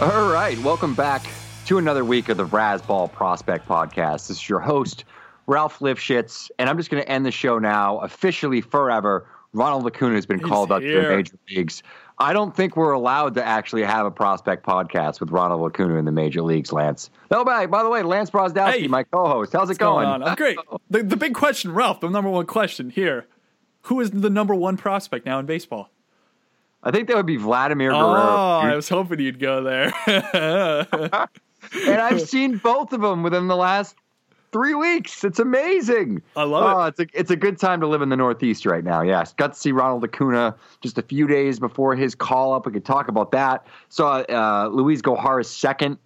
All right, welcome back to another week of the Razzball Prospect Podcast. This is your host, Ralph Lifshitz, and I'm just going to end the show now, officially forever. Ronald Acuna has been called up to the major leagues. I don't think we're allowed to actually have a prospect podcast with Ronald Acuna in the major leagues, Lance. No, by, by the way, Lance Brozdowski, Hey. my co-host. How's it going going? I'm great. The, the big question, Ralph, the number one question here. Who is the number one prospect now in baseball? I think that would be Vladimir Guerrero. Oh. I was hoping you'd go there. and I've seen both of them within the last three weeks. It's amazing. I love oh, it. It's a it's a good time to live in the Northeast right now. Yes, got to see Ronald Acuna just a few days before his call up. We could talk about that. Saw uh, Luiz Gohara's second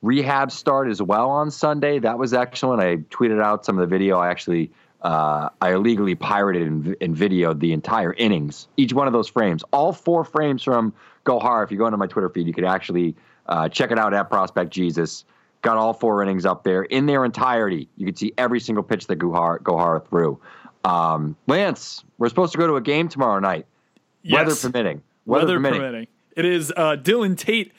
rehab start as well on Sunday. That was excellent. I tweeted out some of the video. I actually. Uh, I illegally pirated and, and videoed the entire innings, each one of those frames, all four frames from Gohar. If you go into my Twitter feed, you could actually uh, check it out at Prospect Jesus got all four innings up there in their entirety. You could see every single pitch that Gohar, Gohara threw. Um, Lance, we're supposed to go to a game tomorrow night, weather permitting. Weather permitting. It is uh, Dylan Tate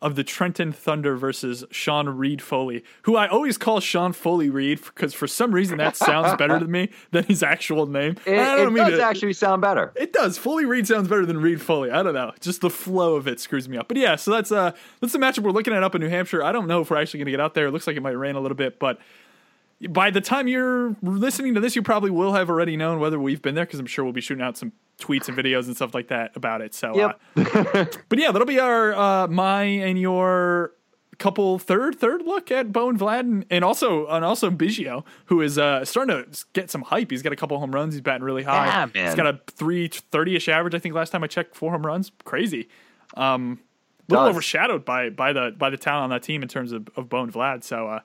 of the Trenton Thunder versus Sean Reid Foley, who I always call Sean Foley Reid because for some reason that sounds better to me than his actual name. It, it does to- actually sound better. It does. Foley Reid sounds better than Reid Foley. I don't know. Just the flow of it screws me up. But yeah, so that's uh that's the matchup we're looking at up in New Hampshire. I don't know if we're actually going to get out there. It looks like it might rain a little bit, but by the time you're listening to this, you probably will have already known whether we've been there because I'm sure we'll be shooting out some tweets and videos and stuff like that about it. So, Yep. uh, but yeah, that'll be our uh, my and your couple third third look at Bone Vlad and, and also and also Biggio, who is uh, starting to get some hype. He's got a couple home runs. He's batting really high. Yeah, man. He's got a three thirty ish average. I think last time I checked, four home runs. Crazy. Um, a little Does. overshadowed by by the by the talent on that team in terms of, of Bo and Vlad. So uh,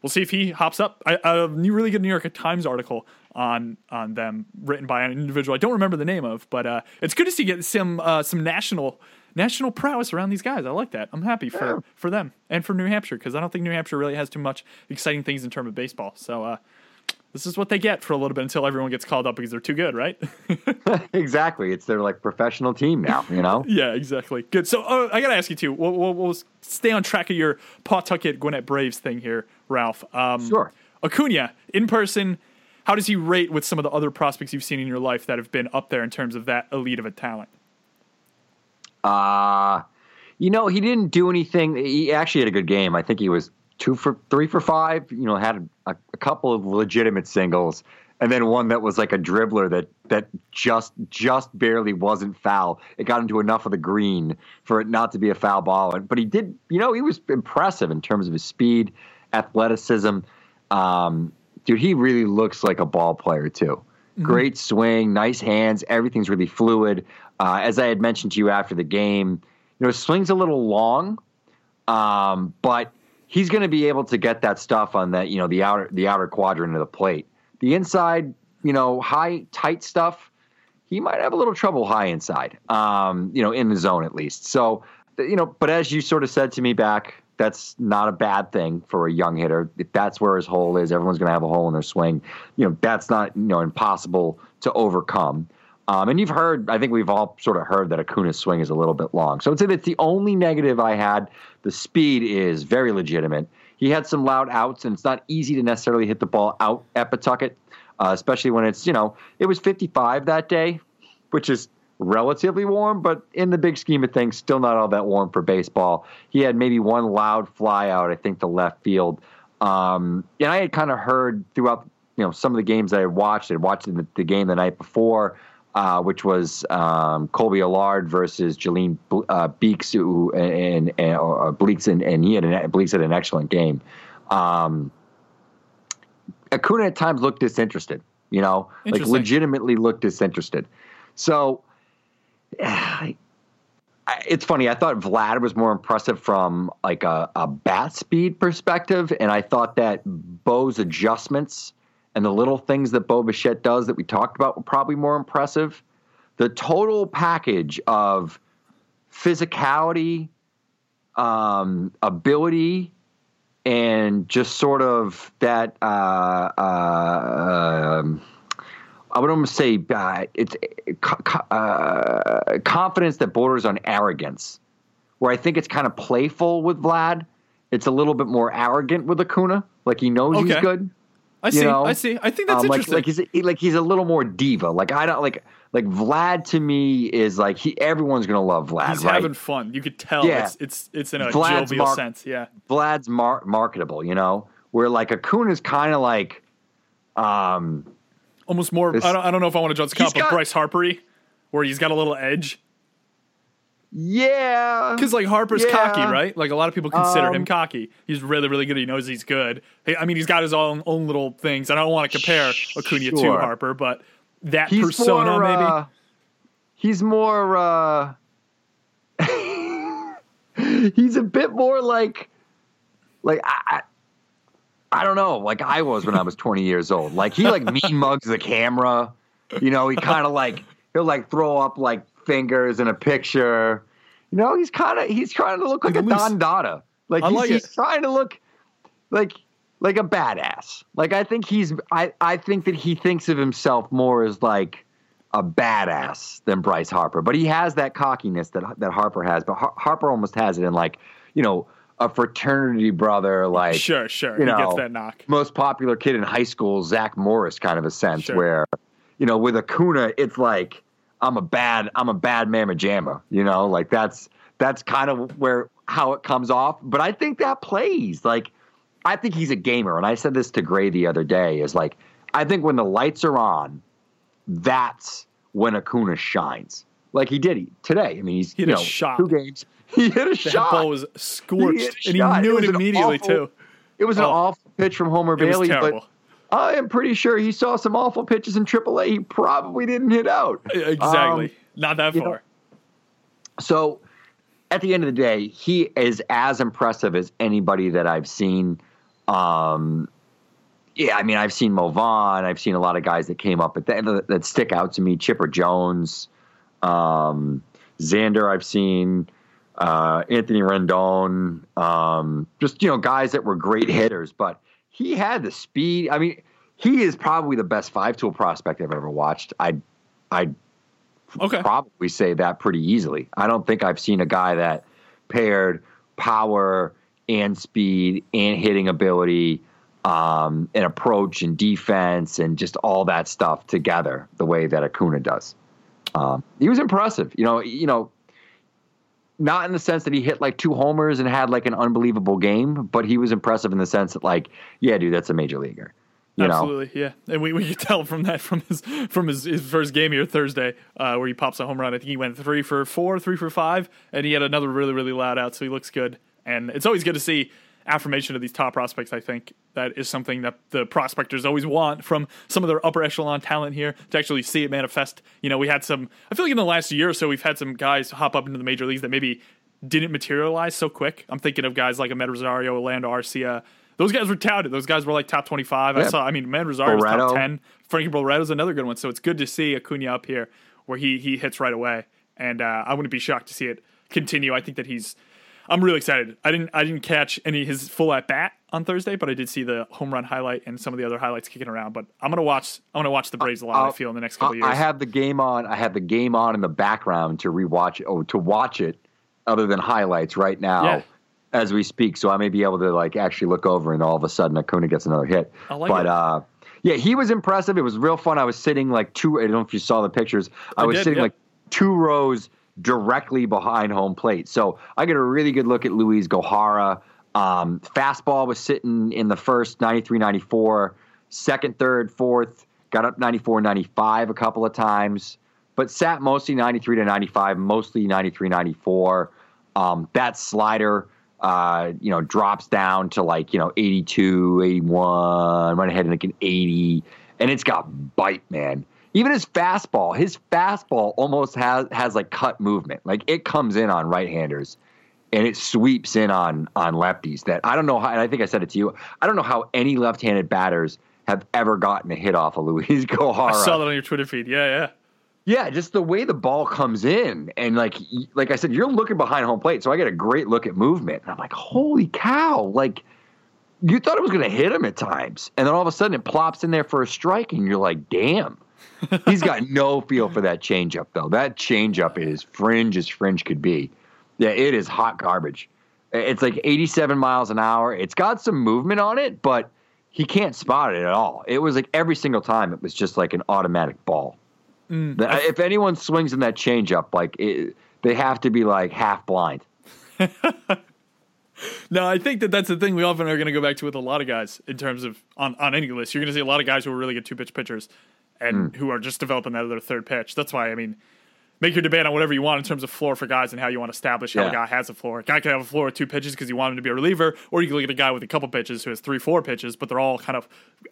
we'll see if he hops up. I, a new really good New York Times article on on them written by an individual I don't remember the name of, but uh, it's good to see get some uh, some national national prowess around these guys. I like that. I'm happy for for them and for New Hampshire because I don't think New Hampshire really has too much exciting things in terms of baseball. So. Uh, this is what they get for a little bit until everyone gets called up because they're too good, right? exactly. It's their like professional team now, you know? Yeah, exactly. Good. So uh, I got to ask you too. We'll, we'll, we'll stay on track of your Pawtucket Gwinnett Braves thing here, Ralph. Um, Sure. Acuna in person. How does he rate with some of the other prospects you've seen in your life that have been up there in terms of that elite of a talent? Uh, you know, he didn't do anything. He actually had a good game. I think he was two for three for five. You know, had a, a couple of legitimate singles, and then one that was like a dribbler that that just just barely wasn't foul. It got into enough of the green for it not to be a foul ball. But he did. You know, he was impressive in terms of his speed, athleticism. Um, dude, he really looks like a ball player too. Great swing, nice hands. Everything's really fluid. Uh, as I had mentioned to you after the game, you know, his swing's a little long, um, but he's going to be able to get that stuff on that, you know, the outer the outer quadrant of the plate. The inside, you know, high tight stuff, he might have a little trouble high inside. Um, you know, in the zone at least. So, you know, but as you sort of said to me back, that's not a bad thing for a young hitter. If that's where his hole is, everyone's going to have a hole in their swing. You know, that's not you know impossible to overcome. Um, and you've heard, I think we've all sort of heard that Acuna's swing is a little bit long. So I'd say that's the only negative I had. The speed is very legitimate. He had some loud outs, and it's not easy to necessarily hit the ball out at Pawtucket, uh, especially when it's, you know, it was 55 that day, which is relatively warm, but in the big scheme of things, still not all that warm for baseball. He had maybe one loud fly out, I think, to left field. Um, and I had kind of heard throughout, you know, some of the games that I watched. I watched the, the game the night before uh, which was um, Kolby Allard versus Jalen uh, Beeks, who and, and uh, Bleeks, and, and he had an, Bleeks had an excellent game. Um, Acuna at times looked disinterested, you know, like legitimately looked disinterested. So it's funny. I thought Vlad was more impressive from like a, a bat speed perspective, and I thought that Bo's adjustments and the little things that Bo Bichette does that we talked about were probably more impressive. The total package of physicality, um, ability, and just sort of that uh, uh, um, I would almost say uh, it's uh, confidence that borders on arrogance. Where I think it's kind of playful with Vlad, it's a little bit more arrogant with Acuna. Like he knows Okay. he's good. I see. know? I see. I think that's Um, like, interesting. like he's he- like he's a little more diva. Like I don't like like Vlad to me is like he everyone's gonna love Vlad, He's right? having fun. You could tell. Yeah. It's it's it's in a Vlad's jovial mar- sense. Yeah. Vlad's mar- marketable, you know. Where like Acuna's kind of like, um, Almost more. I don't. I don't know if I want to judge the comp, but Bryce Harpery, where he's got a little edge. yeah, Because like Harper's Yeah. cocky, right? Like a lot of people consider him Um, cocky. He's really, really good. He knows he's good. Hey, I mean, he's got his own own little things. I don't want to compare Acuna to Harper, but that he's persona, more, maybe. uh, he's more. Uh, he's a bit more like, like I, I, don't know, like I was when I was 20 years old. Like he like mean mugs the camera. You know, he kind of like he'll like throw up like fingers in a picture. You know, he's kind of he's trying to look like He's a loose. Don Dada. Like he's, like he's trying to look like like a badass. Like I think he's I I think that he thinks of himself more as like a badass than Bryce Harper, but he has that cockiness that that Harper has. But Har- Harper almost has it in like you know a fraternity brother, like sure, sure. you he know, gets that knock. most popular kid in high school, Zach Morris, kind of a sense Sure. where you know with Acuna, it's like I'm a bad I'm a bad mamma jamma. You know, like that's that's kind of where how it comes off. But I think that plays like. I think he's a gamer, and I said this to Gray the other day. Is like I think when the lights are on, that's when Acuna shines. Like he did he, today. I mean, he's He hit you a know, shot. two games. He hit a That shot. ball was scorched, a and he knew was it immediately awful- too. It was an Oh. awful pitch from Homer It Bailey, but I am pretty sure he saw some awful pitches in AAA. He probably didn't hit out. Exactly. Um, Not that you know, far. so at the end of the day, he is as impressive as anybody that I've seen. Um, yeah, I mean, I've seen Mo Vaughn. I've seen a lot of guys that came up at that, that stick out to me. Chipper Jones, um, Xander. I've seen uh, Anthony Rendon. Um, just you know, guys that were great hitters, but he had the speed. I mean, he is probably the best five tool prospect I've ever watched. I, I Okay. probably say that pretty easily. I don't think I've seen a guy that paired power and speed and hitting ability um, and approach and defense and just all that stuff together the way that Acuna does. Um, he was impressive. You know, you know, not in the sense that he hit like two homers and had like an unbelievable game, but he was impressive in the sense that like, yeah, dude, that's a major leaguer. You know, Absolutely, yeah, and we, we could tell from that from his from his, his first game here Thursday, uh, where he pops a home run. I think he went three for four, three for five, and he had another really really loud out. So he looks good, and it's always good to see affirmation of these top prospects. I think that is something that the prospectors always want from some of their upper echelon talent here to actually see it manifest. You know, we had some. I feel like in the last year or so, we've had some guys hop up into the major leagues that maybe didn't materialize so quick. I'm thinking of guys like Amed Rosario, Orlando Arcia. Those guys were touted. Those guys were like top 25. I saw. I mean, Amed Rosario was top 10. Frankie Barreto's another good one. So it's good to see Acuna up here where he he hits right away, and uh, I wouldn't be shocked to see it continue. I think that he's. I'm really excited. I didn't I didn't catch any his full at bat on Thursday, but I did see the home run highlight and some of the other highlights kicking around. But I'm gonna watch. I'm gonna watch the Braves a lot. I feel in the next couple I, of years. I have the game on. I have the game on in the background to rewatch it, or to watch it, other than highlights right now Yeah. as we speak. So I may be able to like actually look over, and all of a sudden Acuna gets another hit. I like but it. uh, yeah, he was impressive. It was real fun. I was sitting like two. I don't know if you saw the pictures. I, I was did, sitting yeah. like two rows directly behind home plate. So I get a really good look at Luiz Gohara. Um, fastball was sitting in the first 93 94, second, third, fourth, got up 94 95 a couple of times, but sat mostly 93 to 95, mostly 93 94. Um, that slider, uh, you know, drops down to like, you know, 82, 81, right ahead and like an 80, and it's got bite, man. Even his fastball, his fastball almost has has like cut movement. Like it comes in on right-handers and it sweeps in on on lefties. That I don't know how. And I think I said it to you. I don't know how any left-handed batters have ever gotten a hit off of Luiz Gohara. I saw that on your Twitter feed. Yeah, yeah. Yeah, just the way the ball comes in, and like like I said, you're looking behind home plate, so I get a great look at movement. And I'm like, holy cow! Like you thought it was going to hit him at times, and then all of a sudden it plops in there for a strike, and you're like, damn. He's got no feel for that changeup though. That changeup is fringe as fringe could be. Yeah, it is hot garbage. It's like 87 miles an hour. It's got some movement on it, but he can't spot it at all. It was like every single time it was just like an automatic ball. Mm. The- if anyone swings in that changeup, like it, they have to be like half blind. No, I think that that's the thing we often are going to go back to with a lot of guys in terms of on, on any list. You're going to see a lot of guys who are really good two pitch pitchers and who are just developing that other third pitch. That's why, I mean, make your debate on whatever you want in terms of floor for guys and how you want to establish how a guy has a floor. A guy can have a floor with two pitches because you want him to be a reliever, or you can look at a guy with a couple pitches who has three, four pitches, but they're all kind of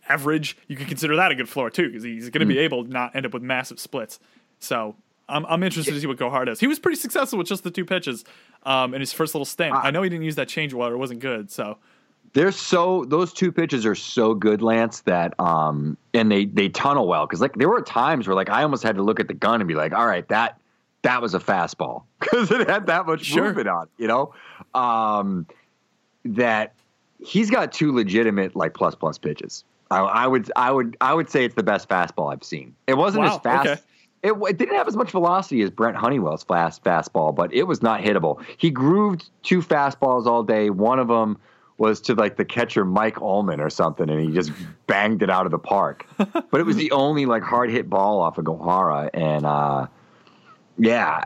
average. You can consider that a good floor too because he's going to be able to not end up with massive splits. So I'm, I'm interested to see what Gohar does. He was pretty successful with just the two pitches um, in his first little stint. I know he didn't use that change or it wasn't good. So They're so those two pitches are so good, Lance, that um and they they tunnel well because like there were times where like I almost had to look at the gun and be like, all right, that that was a fastball because it had that much Sure. movement on, you know, um that he's got two legitimate like plus plus pitches. I, I would I would I would say it's the best fastball I've seen. It wasn't Wow, as fast. okay. It, it didn't have as much velocity as Brent Honeywell's fast fastball, but it was not hittable. He grooved two fastballs all day. One of them was to like the catcher Mike Ullman or something, and he just banged it out of the park. but it was the only like hard hit ball off of Gohara, and uh, yeah,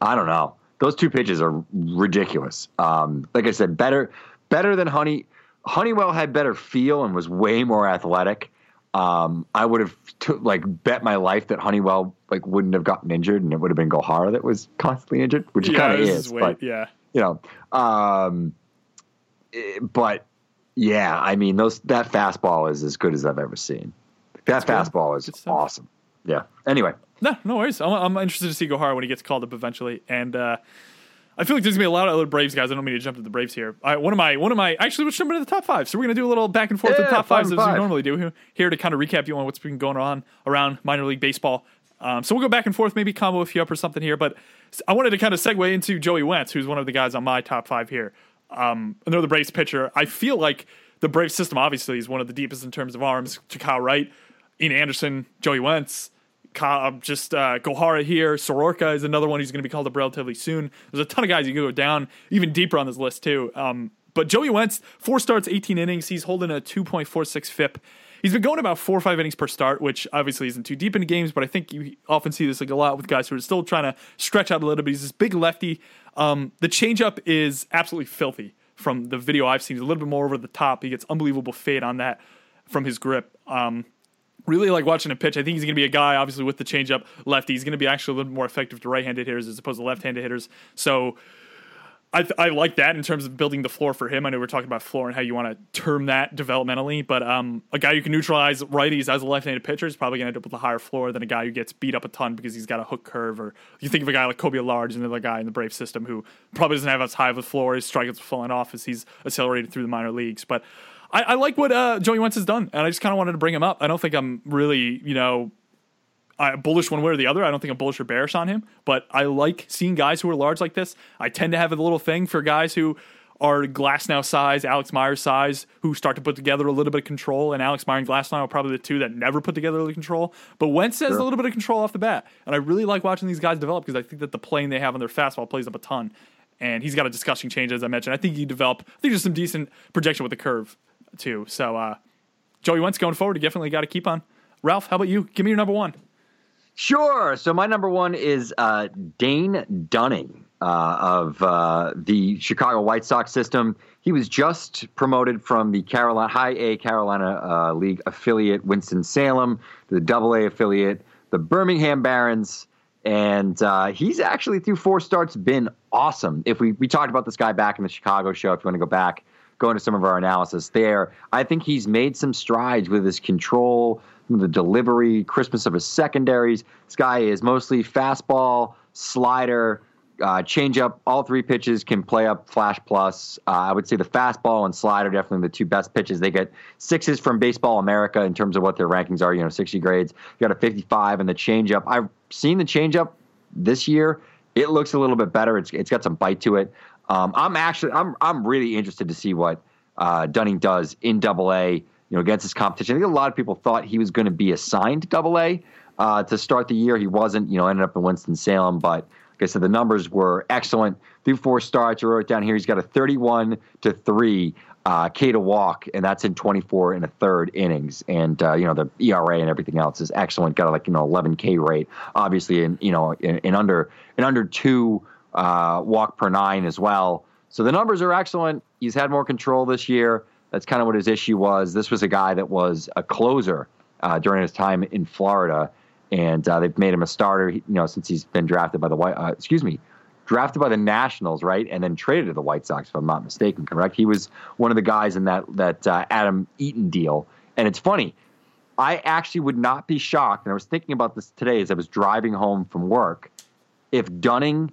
I don't know. Those two pitches are ridiculous. Um, like I said, better better than Honey. Honeywell had better feel and was way more athletic. Um, I would have t- like bet my life that Honeywell like wouldn't have gotten injured, and it would have been Gohara that was constantly injured, which yeah, kind of is. but yeah. you know, um, but yeah, I mean, those that fastball is as good as I've ever seen. That fastball is Good stuff. awesome. Yeah. Anyway, No, no worries. I'm, I'm interested to see Gohara when he gets called up eventually, and uh, I feel like there's gonna be a lot of other Braves guys. I don't mean to jump to the Braves here. I, one of my, one of my, actually, let's jump into the top five. So we're gonna do a little back and forth with Yeah, the top five fives as we normally do here to kind of recap you on what's been going on around minor league baseball. Um, so we'll go back and forth, maybe combo a few up or something here. But I wanted to kind of segue into Joey Wentz, who's one of the guys on my top five here. Um, another Braves pitcher. I feel like the Braves system obviously is one of the deepest in terms of arms. To Kyle Wright, Ian Anderson, Joey Wentz. Ka- just uh, Gohara here. Soroka is another one who's going to be called up relatively soon. There's a ton of guys you can go down even deeper on this list too. Um, but Joey Wentz, four starts, 18 innings. He's holding a 2.46 FIP. He's been going about four or five innings per start, which obviously isn't too deep into games, but I think you often see this like a lot with guys who are still trying to stretch out a little bit. He's this big lefty. Um, the changeup is absolutely filthy from the video I've seen. He's a little bit more over the top. He gets unbelievable fade on that from his grip. Um, really like watching a pitch. I think he's going to be a guy, obviously, with the changeup lefty. He's going to be actually a little more effective to right handed hitters as opposed to left handed hitters. So I, I like that in terms of building the floor for him. I know we're talking about floor and how you want to term that developmentally, but um, a guy who can neutralize righties as a left-handed pitcher is probably going to end up with a higher floor than a guy who gets beat up a ton because he's got a hook curve. Or you think of a guy like Kolby Allard, another guy in the Brave system who probably doesn't have as high of a floor. His strikeouts falling off as he's accelerated through the minor leagues. But I, I like what uh, Joey Wentz has done, and I just kind of wanted to bring him up. I don't think I'm really, you know, uh, bullish one way or the other. I don't think I'm bullish or bearish on him, but I like seeing guys who are large like this. I tend to have a little thing for guys who are Glasnow size, Alex Myers size, who start to put together a little bit of control. And Alex Meyer and Glasnow are probably the two that never put together the control. But Wentz has a little bit of control off the bat, and I really like watching these guys develop because I think that the plane they have on their fastball plays up a ton. And he's got a disgusting change, as I mentioned. I think he develop. I think there's some decent projection with the curve too. So uh, Joey Wentz going forward, you definitely got to keep on. Ralph, how about you? Give me your number one. Sure. So my number one is uh, Dane Dunning uh, of uh, the Chicago White Sox system. He was just promoted from the Carolina High A Carolina uh, League affiliate Winston Salem to the Double A affiliate, the Birmingham Barons, and uh, he's actually through four starts been awesome. If we we talked about this guy back in the Chicago show, if you want to go back, go into some of our analysis there. I think he's made some strides with his control, the delivery, crispness of his secondaries. This guy is mostly fastball, slider, uh, changeup. All three pitches can play up flash plus. Uh, I would say the fastball and slider definitely the two best pitches. They get sixes from Baseball America in terms of what their rankings are. You know, 60 grades. You got a 55 and the changeup. I've seen the changeup this year. It looks a little bit better. It's it's got some bite to it. Um, I'm actually I'm I'm really interested to see what uh, Dunning does in Double A. You know, against his competition. I think a lot of people thought he was going to be assigned Double A uh, to start the year. He wasn't. You know, ended up in Winston Salem, but like I said, the numbers were excellent. Through four starts, I wrote down here. He's got a 31 to three uh, K to walk, and that's in 24 and a third innings. And uh, you know the ERA and everything else is excellent. Got a like you know 11 K rate, obviously in you know in, in under in under two uh, walk per nine as well. So the numbers are excellent. He's had more control this year. That's kind of what his issue was. This was a guy that was a closer uh, during his time in Florida, and uh, they've made him a starter. You know, since he's been drafted by the White, uh, excuse me, drafted by the Nationals, right, and then traded to the White Sox, if I'm not mistaken. Correct? He was one of the guys in that that uh, Adam Eaton deal. And it's funny. I actually would not be shocked, and I was thinking about this today as I was driving home from work, if Dunning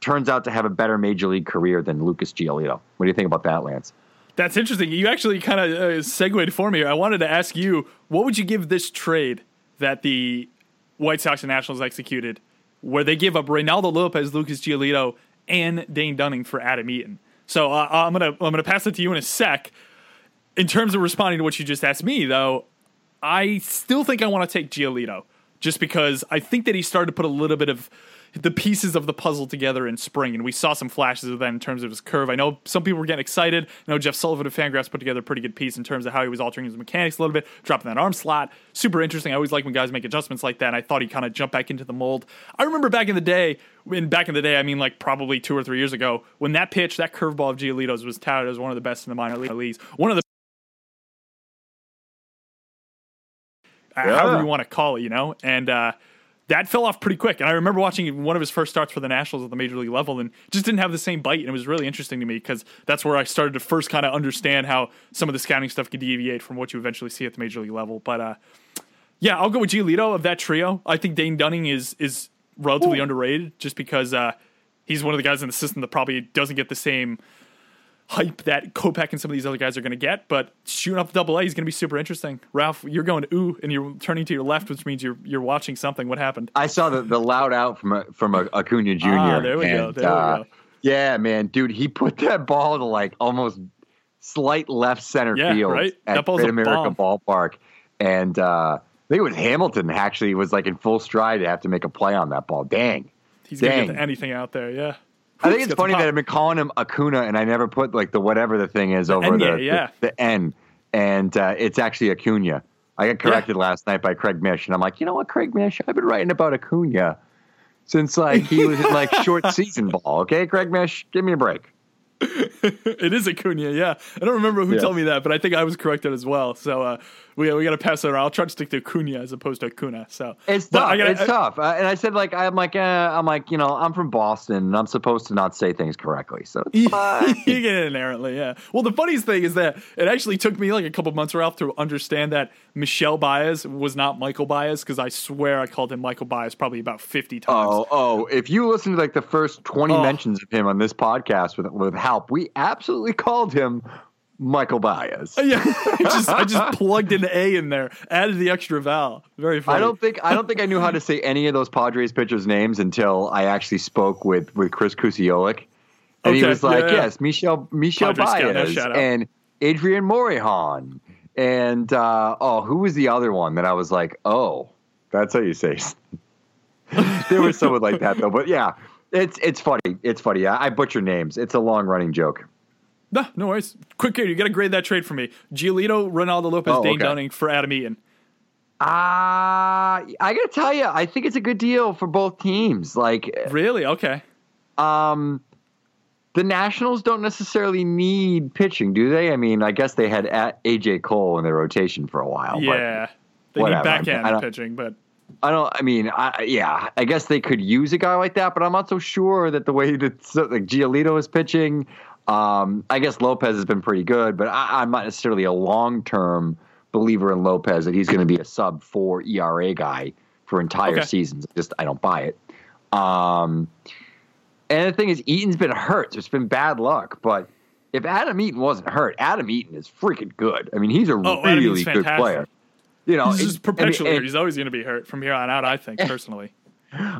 turns out to have a better major league career than Lucas Giolito. What do you think about that, Lance? That's interesting. You actually kind of uh, segued for me. I wanted to ask you, what would you give this trade that the White Sox and Nationals executed, where they give up Reynaldo Lopez, Lucas Giolito, and Dane Dunning for Adam Eaton? So uh, I'm gonna I'm gonna pass it to you in a sec. In terms of responding to what you just asked me, though, I still think I want to take Giolito just because I think that he started to put a little bit of the pieces of the puzzle together in spring, and we saw some flashes of that in terms of his curve. I know some people were getting excited. I know Jeff Sullivan of Fangraphs put together a pretty good piece in terms of how he was altering his mechanics a little bit, dropping that arm slot. Super interesting. I always like when guys make adjustments like that. And I thought he kind of jumped back into the mold. I remember back in the day, in back in the day, I mean like probably two or three years ago, when that pitch, that curveball of Giolito's was touted as one of the best in the minor leagues. One of the however you want to call it, you know, and. uh that fell off pretty quick. And I remember watching one of his first starts for the Nationals at the major league level and just didn't have the same bite. And it was really interesting to me because that's where I started to first kind of understand how some of the scouting stuff could deviate from what you eventually see at the major league level. But uh, yeah, I'll go with Giolito of that trio. I think Dane Dunning is is relatively Ooh. underrated just because uh, he's one of the guys in the system that probably doesn't get the same hype that Kopech and some of these other guys are going to get. But shooting up the double A is going to be super interesting. Ralph, you're going ooh, and you're turning to your left, which means you're you're watching something. What happened? I saw the, the loud out from a, from a Acuna Jr. Ah, there we and, go. There uh, we go. Yeah, man, dude, he put that ball to like almost slight left center yeah, field right? at Great America Ballpark, and uh, I think it was Hamilton actually was like in full stride to have to make a play on that ball. Dang, he's Dang. gonna get anything out there. Yeah. I think it's funny that I've been calling him Acuna, and I never put like the whatever the thing is the over the, yeah. the, the N, and uh, it's actually Acuna. I got corrected yeah. last night by Craig Mish, and I'm like, you know what, Craig Mish, I've been writing about Acuna since like he was in like short season ball. Okay, Craig Mish, give me a break. it is Acuna, yeah. I don't remember who Yeah. told me that, but I think I was corrected as well. So uh, we we got to pass that around. I'll try to stick to Acuna as opposed to Acuna. So It's tough. Gotta- it's tough. Uh, and I said like I'm like uh, I'm like you know I'm from Boston and I'm supposed to not say things correctly. So you get it inherently, yeah. Well, the funniest thing is that it actually took me like a couple months, Ralph, to understand that Michel Baez was not Michael Baez because I swear I called him Michael Baez probably about fifty times. Oh, oh! If you listen to like the first twenty Oh. mentions of him on this podcast with with help, we absolutely called him Michael Baez. Yeah, I just I just plugged an A in there, added the extra vowel. Very funny. I don't think I don't think I knew how to say any of those Padres pitchers' names until I actually spoke with with Chris Kusiolik, and he was like, yeah, yeah. "Yes, Michelle Michel Padres Baez and Adrian Morejon, and uh, oh, who was the other one that I was like, oh, that's how you say." there was someone like that though, but yeah, it's it's funny. It's funny. I, I butcher names. It's a long running joke. No, no worries. Quick here, you got to grade that trade for me. Giolito, Ronaldo Lopez, Oh, Dane okay. Dunning for Adam Eaton. Uh, I gotta tell you, I think it's a good deal for both teams. Like, Really? Okay. um, the Nationals don't necessarily need pitching, do they? I mean, I guess they had at AJ Cole in their rotation for a while. yeah. They whatever. need backhand I pitching, but But I don't. I mean, I, yeah, I guess they could use a guy like that, but I'm not so sure that the way that so, like Giolito is pitching. Um, I guess Lopez has been pretty good, but I, I'm not necessarily a long term believer in Lopez that he's going to be a sub four ERA guy for entire Okay. seasons. Just I don't buy it. Um, and the thing is, Eaton's been hurt. So it's been bad luck. But if Adam Eaton wasn't hurt, Adam Eaton is freaking good. I mean, he's a Oh, really good player. You know, he's just I mean, perpetually and- hurt. He's always going to be hurt from here on out, I think, personally.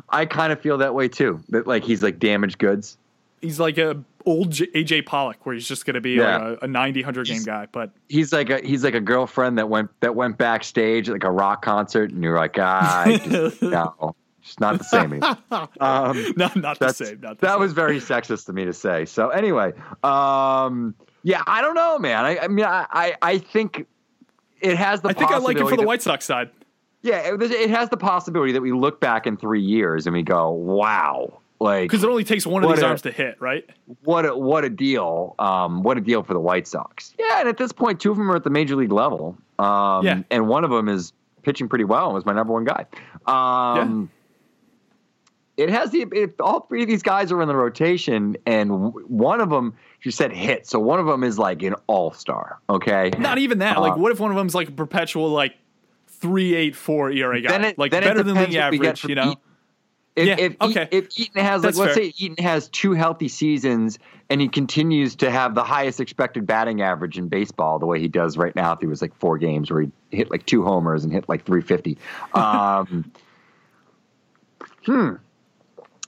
I kind of feel that way too. That like he's like damaged goods. He's like a old J- AJ Pollock, where he's just going to be Yeah. like a, a 90, 100 game guy. But He's like a he's like a girlfriend that went that went backstage at like a rock concert, and you're like, ah, I just, no, it's not the same. Um, no, not the same. Not the that same. was very sexist to me to say. So anyway, um, yeah, I don't know, man. I, I mean, I, I I think it has the. I think I like it for the that- White Sox side. Yeah, it, it has the possibility that we look back in three years and we go, wow, like Because it only takes one of these a- arms to hit, right? what a what a deal um what a deal for the white sox yeah and at this point two of them are at the major league level um Yeah. and one of them is pitching pretty well and was my number one guy um it has the it, all three of these guys are in the rotation and w- one of them you said hit so one of them is like an all-star okay Not even that. Uh, like, what if one of them's like a perpetual like three eight four ERA guy, it- like better than depends league what we get average? You know. If, Yeah, if, okay. if Eaton has, like, That's let's fair. say Eaton has two healthy seasons and he continues to have the highest expected batting average in baseball, the way he does right now, if he was like four games where he hit like two homers and hit like 350. Um, hmm.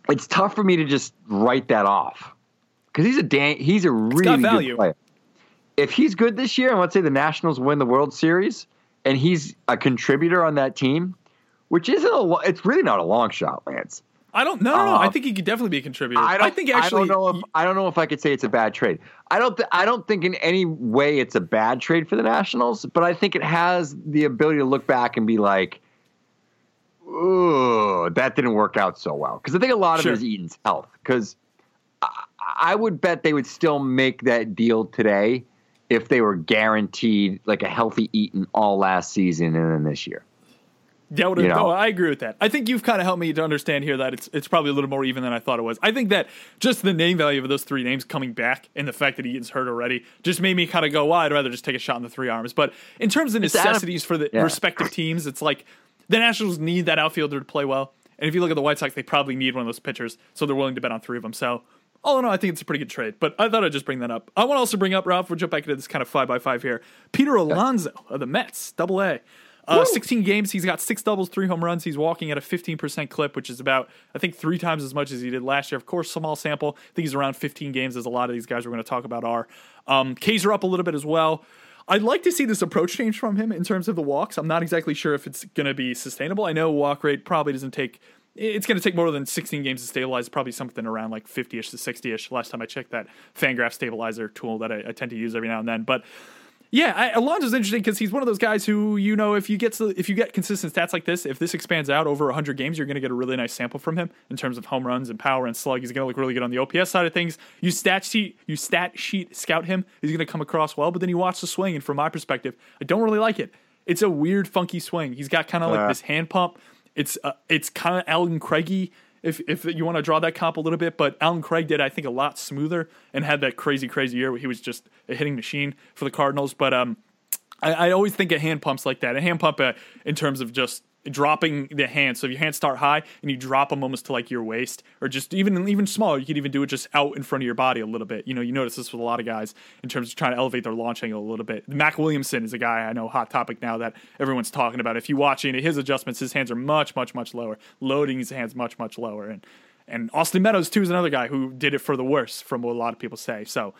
It's tough for me to just write that off because he's a dan- he's a really good player. If he's good this year, and let's say the Nationals win the World Series, and he's a contributor on that team, which isn't a it's really not a long shot, Lance. I don't. No, no, no. I Uh, think he could definitely be a contributor. I don't think actually. I don't know if I don't know if I could say it's a bad trade. I don't th- I don't think in any way it's a bad trade for the Nationals, but I think it has the ability to look back and be like, "Ooh, that didn't work out so well." Because I think a lot of Sure. it is Eaton's health. Because I, I would bet they would still make that deal today if they were guaranteed like a healthy Eaton all last season and then this year. Yeah, would You know. no, I agree with that. I think you've kind of helped me to understand here that it's it's probably a little more even than I thought it was. I think that just the name value of those three names coming back and the fact that Eaton's hurt already just made me kind of go, well, I'd rather just take a shot in the three arms. But in terms of necessities for the Yeah. respective teams, it's like the Nationals need that outfielder to play well. And if you look at the White Sox, they probably need one of those pitchers, so they're willing to bet on three of them. So, all in all, I think it's a pretty good trade. But I thought I'd just bring that up. I want to also bring up, Ralph, we'll jump back into this kind of five by five here. Peter Alonso of the Mets, double A. Uh, 16 games, he's got six doubles, three home runs. He's walking at a 15% clip, which is about, I think, three times as much as he did last year. Of course, small sample. I think he's around 15 games, as a lot of these guys we're going to talk about are. Um, Ks are up a little bit as well. I'd like to see this approach change from him in terms of the walks. I'm not exactly sure if it's going to be sustainable. I know walk rate probably doesn't take. It's going to take more than 16 games to stabilize. Probably something around like 50ish to 60ish. Last time I checked that Fangraph stabilizer tool that I, I tend to use every now and then, but Yeah, I, Alonso's interesting because he's one of those guys who you know if you get to, if you get consistent stats like this, if this expands out over 100 games, you're going to get a really nice sample from him in terms of home runs and power and slug. He's going to look really good on the OPS side of things. You stat sheet, you stat sheet scout him, he's going to come across well. But then you watch the swing, and from my perspective, I don't really like it. It's a weird, funky swing. He's got kind of like Uh. this hand pump. It's uh, it's kind of Alan Craigie. If, if you want to draw that comp a little bit, but Alan Craig did, I think, a lot smoother and had that crazy, crazy year where he was just a hitting machine for the Cardinals. But um, I, I always think of hand pumps like that. A hand pump uh, in terms of just dropping the hand. So if your hands start high and you drop them almost to like your waist, or just even even smaller, you could even do it just out in front of your body a little bit. You know, you notice this with a lot of guys in terms of trying to elevate their launch angle a little bit. Mac Williamson is a guy I know hot topic now that everyone's talking about. If you watch any of his adjustments, his hands are much much much lower. Loading his hands much much lower, and and Austin Meadows too is another guy who did it for the worse, from what a lot of people say. So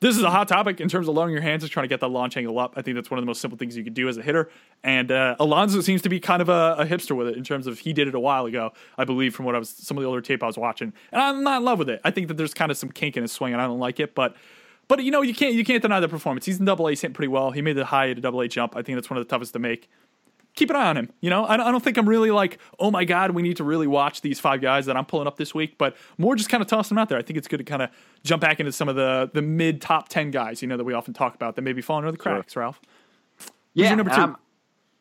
this is a hot topic in terms of lowering your hands is trying to get that launch angle up. I think that's one of the most simple things you could do as a hitter. And uh, Alonso seems to be kind of a, a hipster with it in terms of he did it a while ago, I believe, from what I was some of the older tape I was watching. And I'm not in love with it. I think that there's kind of some kink in his swing, and I don't like it. But but you know you can't you can't deny the performance. He's in Double A, hitting pretty well. He made the high at a Double A jump. I think that's one of the toughest to make keep an eye on him. You know, I don't, think I'm really like, oh my god, we need to really watch these five guys that I'm pulling up this week, but more just kind of toss them out there. I think it's good to kind of jump back into some of the the mid top ten guys, you know, that we often talk about that maybe fall under the cracks. Ralph, Yeah, your number two? um,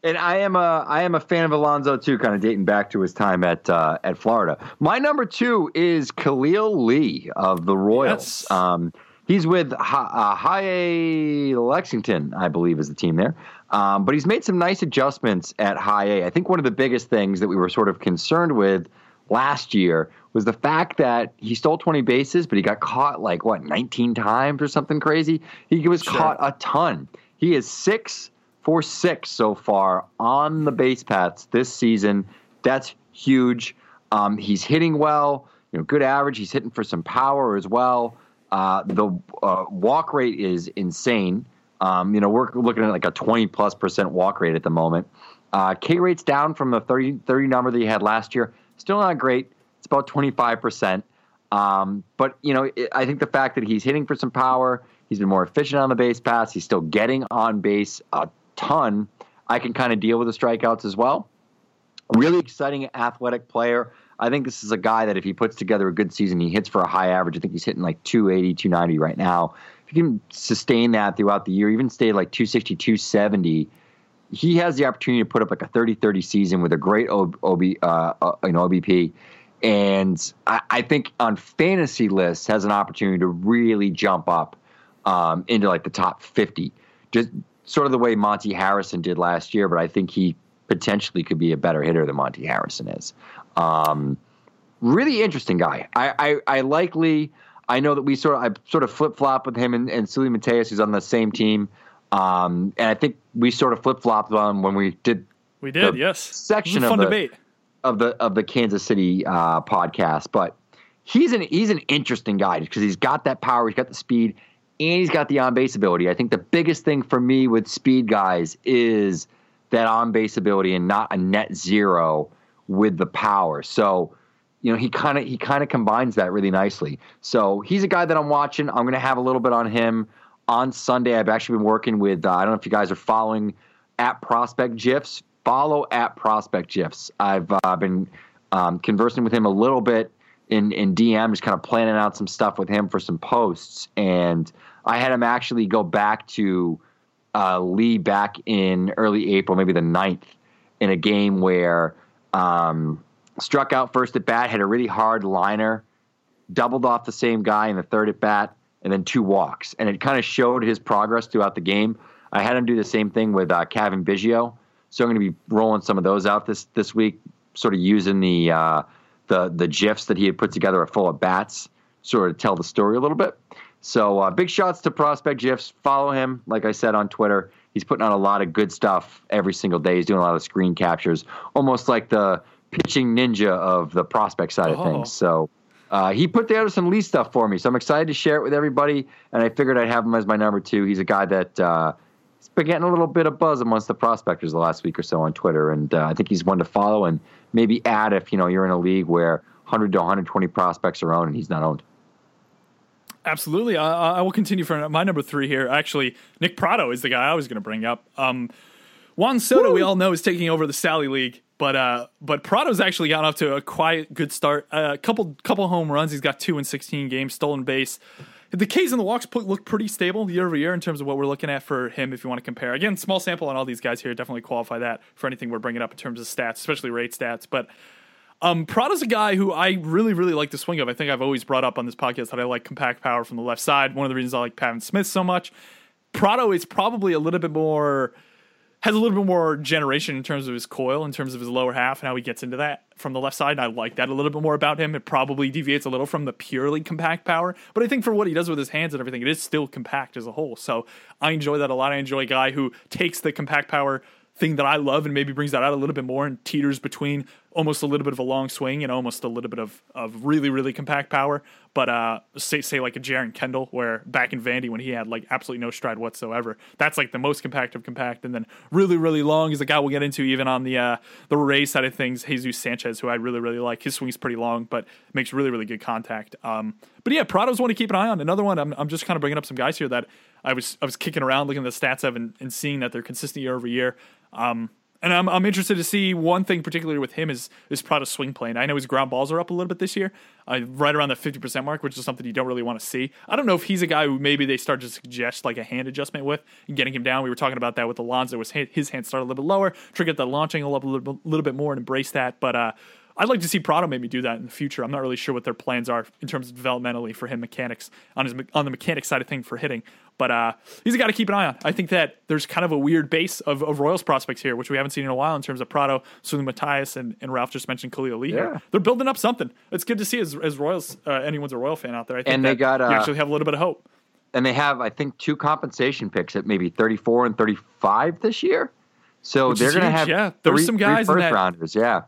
and I am a I am a fan of Alonso too, kind of dating back to his time at uh, at Florida. My number two is Khalil Lee of the Royals. Yes. Um, he's with Hi- uh, High A Lexington, I believe, is the team there. Um, but he's made some nice adjustments at High A. I think one of the biggest things that we were sort of concerned with last year was the fact that he stole 20 bases, but he got caught like what 19 times or something crazy. He was caught a ton. He is six for six so far on the base paths this season. That's huge. Um, he's hitting well, you know, good average. He's hitting for some power as well. Uh, the uh, walk rate is insane. Um, you know, we're looking at like a 20 plus percent walk rate at the moment. Uh, K rate's down from the 30, 30 number that he had last year. Still not great. It's about 25%. Um, but, you know, it, I think the fact that he's hitting for some power, he's been more efficient on the base pass, he's still getting on base a ton. I can kind of deal with the strikeouts as well. Really exciting athletic player. I think this is a guy that if he puts together a good season, he hits for a high average. I think he's hitting like 280, 290 right now. If he can sustain that throughout the year, even stay like 260, 270, he has the opportunity to put up like a 30 30 season with a great OB, OB, uh, uh, you know, OBP. And I, I think on fantasy lists has an opportunity to really jump up um, into like the top 50. Just sort of the way Monte Harrison did last year, but I think he potentially could be a better hitter than Monte Harrison is. Um, really interesting guy. I, I, I likely, I know that we sort of, I sort of flip flop with him and, and Seuly Matias, who's on the same team. Um, and I think we sort of flip flopped on when we did we did, the yes. section it was a of the- debate. of the of the Kansas City uh, podcast, but he's an he's an interesting guy because he's got that power, he's got the speed, and he's got the on base ability. I think the biggest thing for me with speed guys is that on base ability and not a net zero with the power. So, you know, he kind of he kind of combines that really nicely. So he's a guy that I'm watching. I'm going to have a little bit on him on Sunday. I've actually been working with. Uh, I don't know if you guys are following at Prospect GIFs. Follow at Prospect GIFs. I've uh, been um, conversing with him a little bit in in DM, just kind of planning out some stuff with him for some posts. And I had him actually go back to uh, Lee back in early April, maybe the 9th, in a game where um, struck out first at bat, had a really hard liner, doubled off the same guy in the third at bat, and then two walks. And it kind of showed his progress throughout the game. I had him do the same thing with uh, Cavan Biggio, so I'm going to be rolling some of those out this this week, sort of using the uh, the the gifs that he had put together at full at bats, sort of tell the story a little bit. So uh, big shots to Prospect GIFs. Follow him, like I said on Twitter. He's putting out a lot of good stuff every single day. He's doing a lot of screen captures, almost like the pitching ninja of the prospect side Oh. of things. So uh, he put together some Lee stuff for me. So I'm excited to share it with everybody. And I figured I'd have him as my number two. He's a guy that uh, he's been getting a little bit of buzz amongst the prospectors the last week or so on Twitter. And uh, I think he's one to follow and maybe add if you know you're in a league where 100 to 120 prospects are owned and he's not owned. Absolutely. I, I will continue for my number three here. Actually, Nick Pratto is the guy I was going to bring up. Um, Juan Soto, we all know, is taking over the Sally League, but uh, but Pratto's actually gotten off to a quiet, good start. A uh, couple couple home runs. He's got two in 16 games, stolen base. The Ks and the walks put, look pretty stable year over year in terms of what we're looking at for him. If you want to compare, again, small sample on all these guys here, definitely qualify that for anything we're bringing up in terms of stats, especially rate stats. But um, Pratto's a guy who I really, really like the swing of. I think I've always brought up on this podcast that I like compact power from the left side. One of the reasons I like Pavin Smith so much. Pratto is probably a little bit more has a little bit more generation in terms of his coil, in terms of his lower half, and how he gets into that from the left side. And I like that a little bit more about him. It probably deviates a little from the purely compact power, but I think for what he does with his hands and everything, it is still compact as a whole. So I enjoy that a lot. I enjoy a guy who takes the compact power thing that I love and maybe brings that out a little bit more and teeters between almost a little bit of a long swing and almost a little bit of, of really, really compact power. But uh, say say like a Jeren Kendall, where back in Vandy when he had like absolutely no stride whatsoever, that's like the most compact of compact. And then really, really long is a guy we'll get into even on the uh, the Ray side of things, Jesus Sanchez, who I really, really like. His swing's pretty long, but makes really, really good contact. Um, but yeah, Pratto's one to keep an eye on. Another one, I'm, I'm just kind of bringing up some guys here that I was I was kicking around looking at the stats of and, and seeing that they're consistent year over year. Um, and I'm, I'm interested to see one thing particularly with him is is Pratto's swing plane. I know his ground balls are up a little bit this year, uh, right around the 50% mark, which is something you don't really want to see. I don't know if he's a guy who maybe they start to suggest like a hand adjustment with and getting him down. We were talking about that with Alonso. Was his hand started a little bit lower, triggered the launching a little, little, bit more and embrace that. But uh, I'd like to see Prado maybe do that in the future. I'm not really sure what their plans are in terms of developmentally for him mechanics on his on the mechanics side of thing for hitting. But uh, he's a guy to keep an eye on. I think that there's kind of a weird base of, of Royals prospects here, which we haven't seen in a while in terms of Pratto, Seuly Matias, and, and Ralph just mentioned Khalil Lee Yeah. here. They're building up something. It's good to see as, as Royals, uh, anyone's a Royal fan out there. I think And they that got, you uh, actually have a little bit of hope. and they have I think two compensation picks at maybe 34 and 35 this year. So Which they're going to have yeah. There was three, some three guys in first that- rounders. Yeah,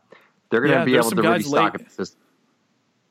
they're going to Yeah, be able some to really guys stock late- up the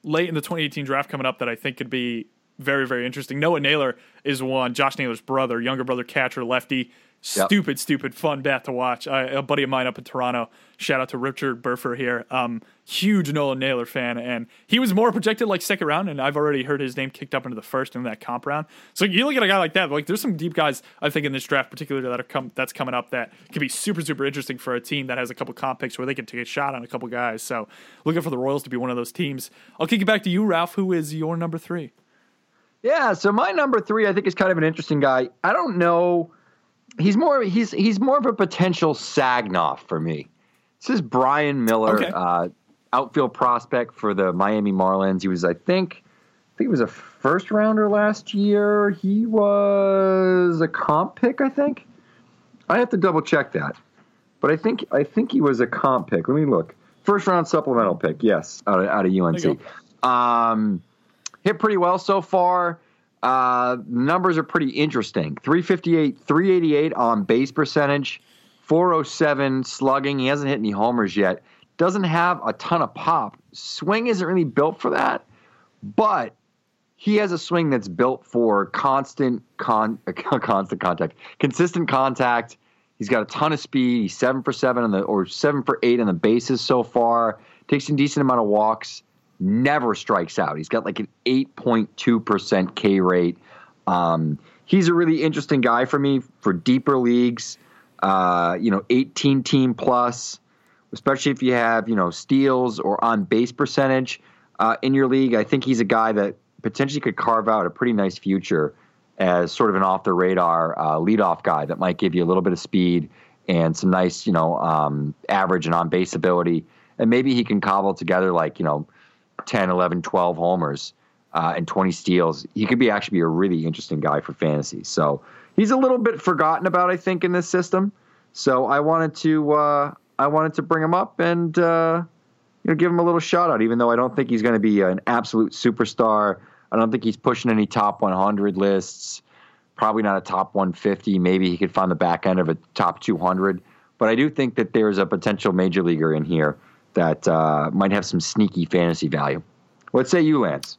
late in the 2018 draft coming up that I think could be very, very interesting. Noah Naylor is one. Josh Naylor's brother, younger brother, catcher, lefty. Yep. Stupid, stupid, fun bat to watch. I, a buddy of mine up in Toronto. Shout out to Richard Burfer here. Um, huge Noah Naylor fan, and he was more projected like second round, and I've already heard his name kicked up into the first in that comp round. So you look at a guy like that. Like there's some deep guys I think in this draft, particularly that are come that's coming up that could be super, super interesting for a team that has a couple comp picks where they can take a shot on a couple guys. So looking for the Royals to be one of those teams. I'll kick it back to you, Ralph. Who is your number three? Yeah, so my number three, I think, is kind of an interesting guy. I don't know. He's more he's he's more of a potential Sagnof for me. This is Brian Miller, Okay. uh, outfield prospect for the Miami Marlins. He was, I think, I think he was a first rounder last year. He was a comp pick, I think. I have to double check that, but I think I think he was a comp pick. Let me look. First round supplemental pick, yes, out of, out of UNC. Um, hit pretty well so far. Uh, numbers are pretty interesting. 358, 388 on base percentage, 407 slugging. He hasn't hit any homers yet. Doesn't have a ton of pop. Swing isn't really built for that, but he has a swing that's built for constant con constant contact, consistent contact. He's got a ton of speed. He's seven for seven on the or seven for eight on the bases so far. Takes a decent amount of walks. Never strikes out. He's got like an eight point two percent K rate. Um, he's a really interesting guy for me for deeper leagues. Uh, you know, eighteen team plus, especially if you have you know steals or on base percentage uh, in your league. I think he's a guy that potentially could carve out a pretty nice future as sort of an off the radar uh, leadoff guy that might give you a little bit of speed and some nice, you know, um, average and on base ability. And maybe he can cobble together like, you know, 10, 11, 12 homers uh, and 20 steals. He could be actually be a really interesting guy for fantasy. So he's a little bit forgotten about, I think, in this system. So I wanted to, uh, I wanted to bring him up and, uh, you know, give him a little shout out, even though I don't think he's going to be an absolute superstar. I don't think he's pushing any top 100 lists. Probably not a top 150. Maybe he could find the back end of a top 200. But I do think that there's a potential major leaguer in here that uh, might have some sneaky fantasy value. What say you, Lance?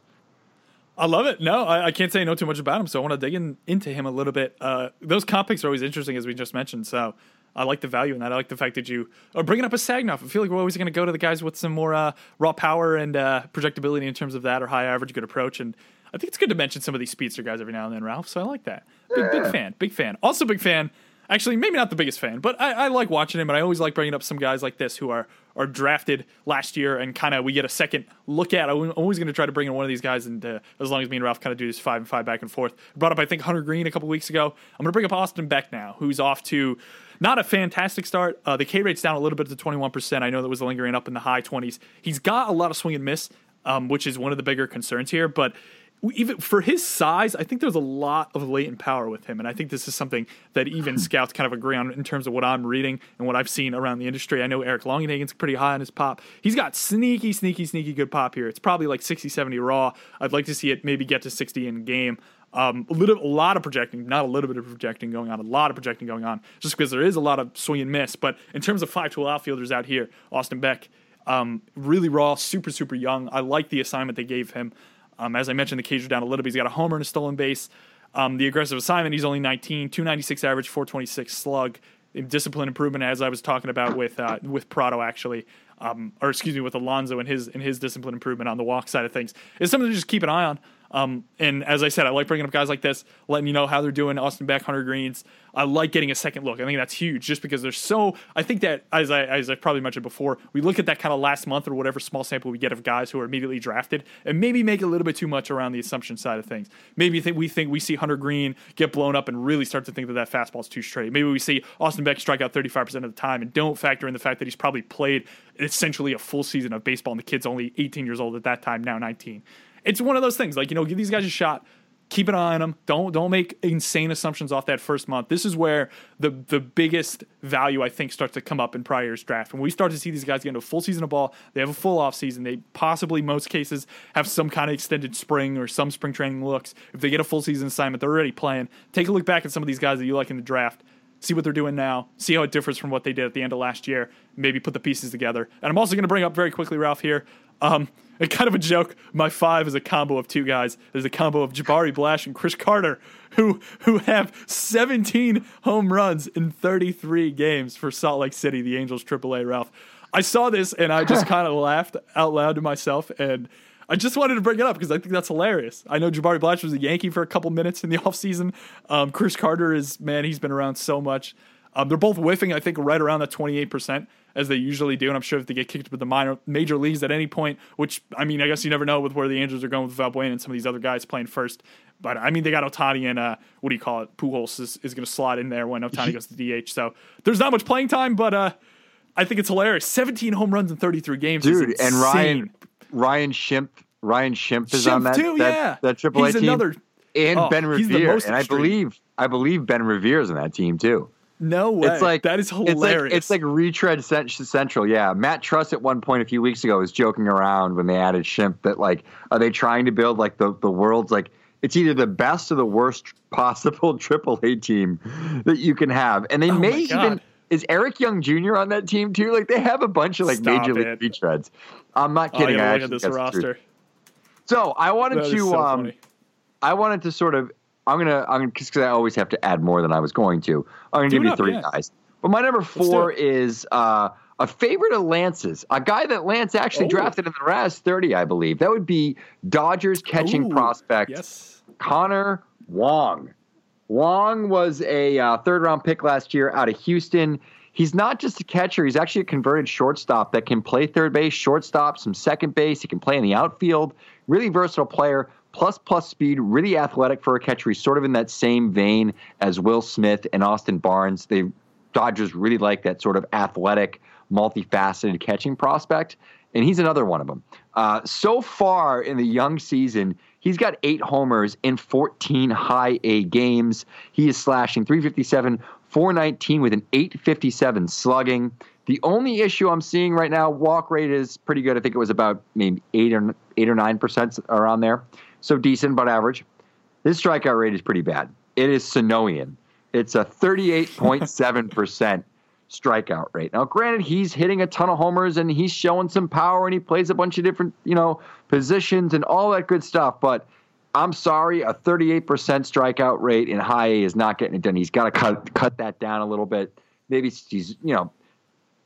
I love it. No, I, I can't say no too much about him, so I want to dig in, into him a little bit. Uh, those comp picks are always interesting, as we just mentioned. So I like the value in that. I like the fact that you are bringing up a Sagnof. I feel like we're always going to go to the guys with some more uh, raw power and uh, projectability in terms of that, or high average, good approach. And I think it's good to mention some of these speedster guys every now and then, Ralph. So I like that. Big, big fan. Big fan. Also, big fan. Actually, maybe not the biggest fan, but I, I like watching him, and I always like bringing up some guys like this who are are drafted last year, and kind of we get a second look at. I'm always going to try to bring in one of these guys, and uh, as long as me and Ralph kind of do this five and five back and forth. I brought up, I think Hunter Greene a couple weeks ago. I'm going to bring up Austin Beck now, who's off to not a fantastic start. Uh, the K rate's down a little bit to 21%. I know that was lingering up in the high 20s. He's got a lot of swing and miss, um, which is one of the bigger concerns here, but even for his size, I think there's a lot of latent power with him, and I think this is something that even scouts kind of agree on in terms of what I'm reading and what I've seen around the industry. I know Eric Longenhagen's pretty high on his pop. He's got sneaky, sneaky, sneaky good pop here. It's probably like 60, 70 raw. I'd like to see it maybe get to 60 in game. Um, a little, a lot of projecting, not a little bit of projecting going on, a lot of projecting going on, just because there is a lot of swing and miss. But in terms of five tool outfielders out here, Austin Beck, um, really raw, super, super young. I like the assignment they gave him. Um, as I mentioned, the K's are down a little bit. He's got a homer and a stolen base. Um, the aggressive assignment, he's only 19, 296 average, 426 slug. Discipline improvement, as I was talking about with uh, with Pratto, actually, um, or excuse me, with Alonso and his and his discipline improvement on the walk side of things, is something to just keep an eye on. Um, and as I said, I like bringing up guys like this, letting you know how they're doing. Austin Beck, Hunter Greenes. I like getting a second look. I think that's huge, just because there's so. I think that as I as I probably mentioned before, we look at that kind of last month or whatever small sample we get of guys who are immediately drafted, and maybe make a little bit too much around the assumption side of things. Maybe think we think we see Hunter Greene get blown up and really start to think that that fastball is too straight. Maybe we see Austin Beck strike out 35 percent of the time and don't factor in the fact that he's probably played essentially a full season of baseball, and the kid's only 18 years old at that time, now 19 it's one of those things. Like you know, give these guys a shot. Keep an eye on them. Don't don't make insane assumptions off that first month. This is where the the biggest value I think starts to come up in prior year's draft. When we start to see these guys get into a full season of ball, they have a full off season. They possibly most cases have some kind of extended spring or some spring training looks. If they get a full season assignment, they're already playing. Take a look back at some of these guys that you like in the draft see what they're doing now, see how it differs from what they did at the end of last year, maybe put the pieces together. And I'm also going to bring up very quickly, Ralph, here. Um, and kind of a joke. My five is a combo of two guys. There's a combo of Jabari Blash and Chris Carter, who who have 17 home runs in 33 games for Salt Lake City, the Angels AAA. Ralph, I saw this and I just kind of laughed out loud to myself, and I just wanted to bring it up because I think that's hilarious. I know Jabari Blash was a Yankee for a couple minutes in the offseason. Um, Chris Carter is man, he's been around so much. Um, they're both whiffing, I think, right around that 28% as they usually do. And I'm sure if they get kicked up with the minor major leagues at any point, which I mean, I guess you never know with where the Angels are going with Valbuena and some of these other guys playing first. But I mean, they got Ohtani and uh, what do you call it? Pujols is, is going to slot in there when Ohtani goes to DH. So there's not much playing time, but uh, I think it's hilarious. 17 home runs in 33 games, dude. And Ryan Ryan Schimpf Ryan Schimpf is Schimpf on that too, that, yeah. that AAA He's team. another- and Oh, Ben Revere, and I believe I believe Ben Revere's in that team too. No way. It's like that is It's like, hilarious. it's like retread central. Yeah, Matt Truss at one point a few weeks ago was joking around when they added Schimpf that like are they trying to build like the the world's like it's either the best or the worst possible AAA team that you can have, and they Oh may even. Is Eric Young Jr. on that team too? Like they have a bunch of like Stop major league retreads. I'm not oh, kidding. I I look at this think that's true. roster. So I wanted That to so um. I wanted to sort of I'm gonna I'm gonna, because I always have to add more than I was going to. I'm gonna Do give you up, three yeah. guys. But my number four is uh, a favorite of Lance's, a guy that Lance actually Oh. drafted in the RAS 30, I believe. That would be Dodgers catching Ooh, prospect Yes. Connor Wong. Wong was a uh, third round pick last year out of Houston. He's not just a catcher, he's actually a converted shortstop that can play third base, shortstop, some second base. He can play in the outfield. Really versatile player, plus plus speed, really athletic for a catcher. He's sort of in that same vein as Will Smith and Austin Barnes. They Dodgers really like that sort of athletic, multifaceted catching prospect, and he's another one of them. Uh, so far in the young season, he's got eight homers in 14 high A games. He is slashing 357, 419 with an 857 slugging. The only issue I'm seeing right now, walk rate is pretty good. I think it was about maybe eight or eight or nine percent around there, so decent but average. His strikeout rate is pretty bad. It is Sonoian. It's a 38.7% strikeout rate. Now, granted, he's hitting a ton of homers and he's showing some power and he plays a bunch of different, you know, positions and all that good stuff. But I'm sorry, a 38% strikeout rate in high A is not getting it done. He's got to cut cut that down a little bit. Maybe he's, you know,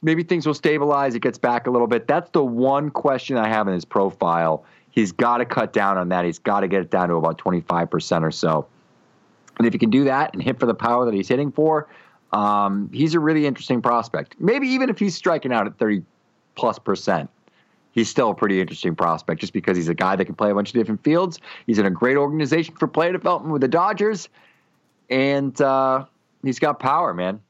maybe things will stabilize. It gets back a little bit. That's the one question I have in his profile He's got to cut down on that. He's got to get it down to about 25% or so. And if he can do that and hit for the power that he's hitting for, um, he's a really interesting prospect. Maybe even if he's striking out at 30 plus percent, he's still a pretty interesting prospect just because he's a guy that can play a bunch of different fields. He's in a great organization for player development with the Dodgers, and uh, he's got power, man.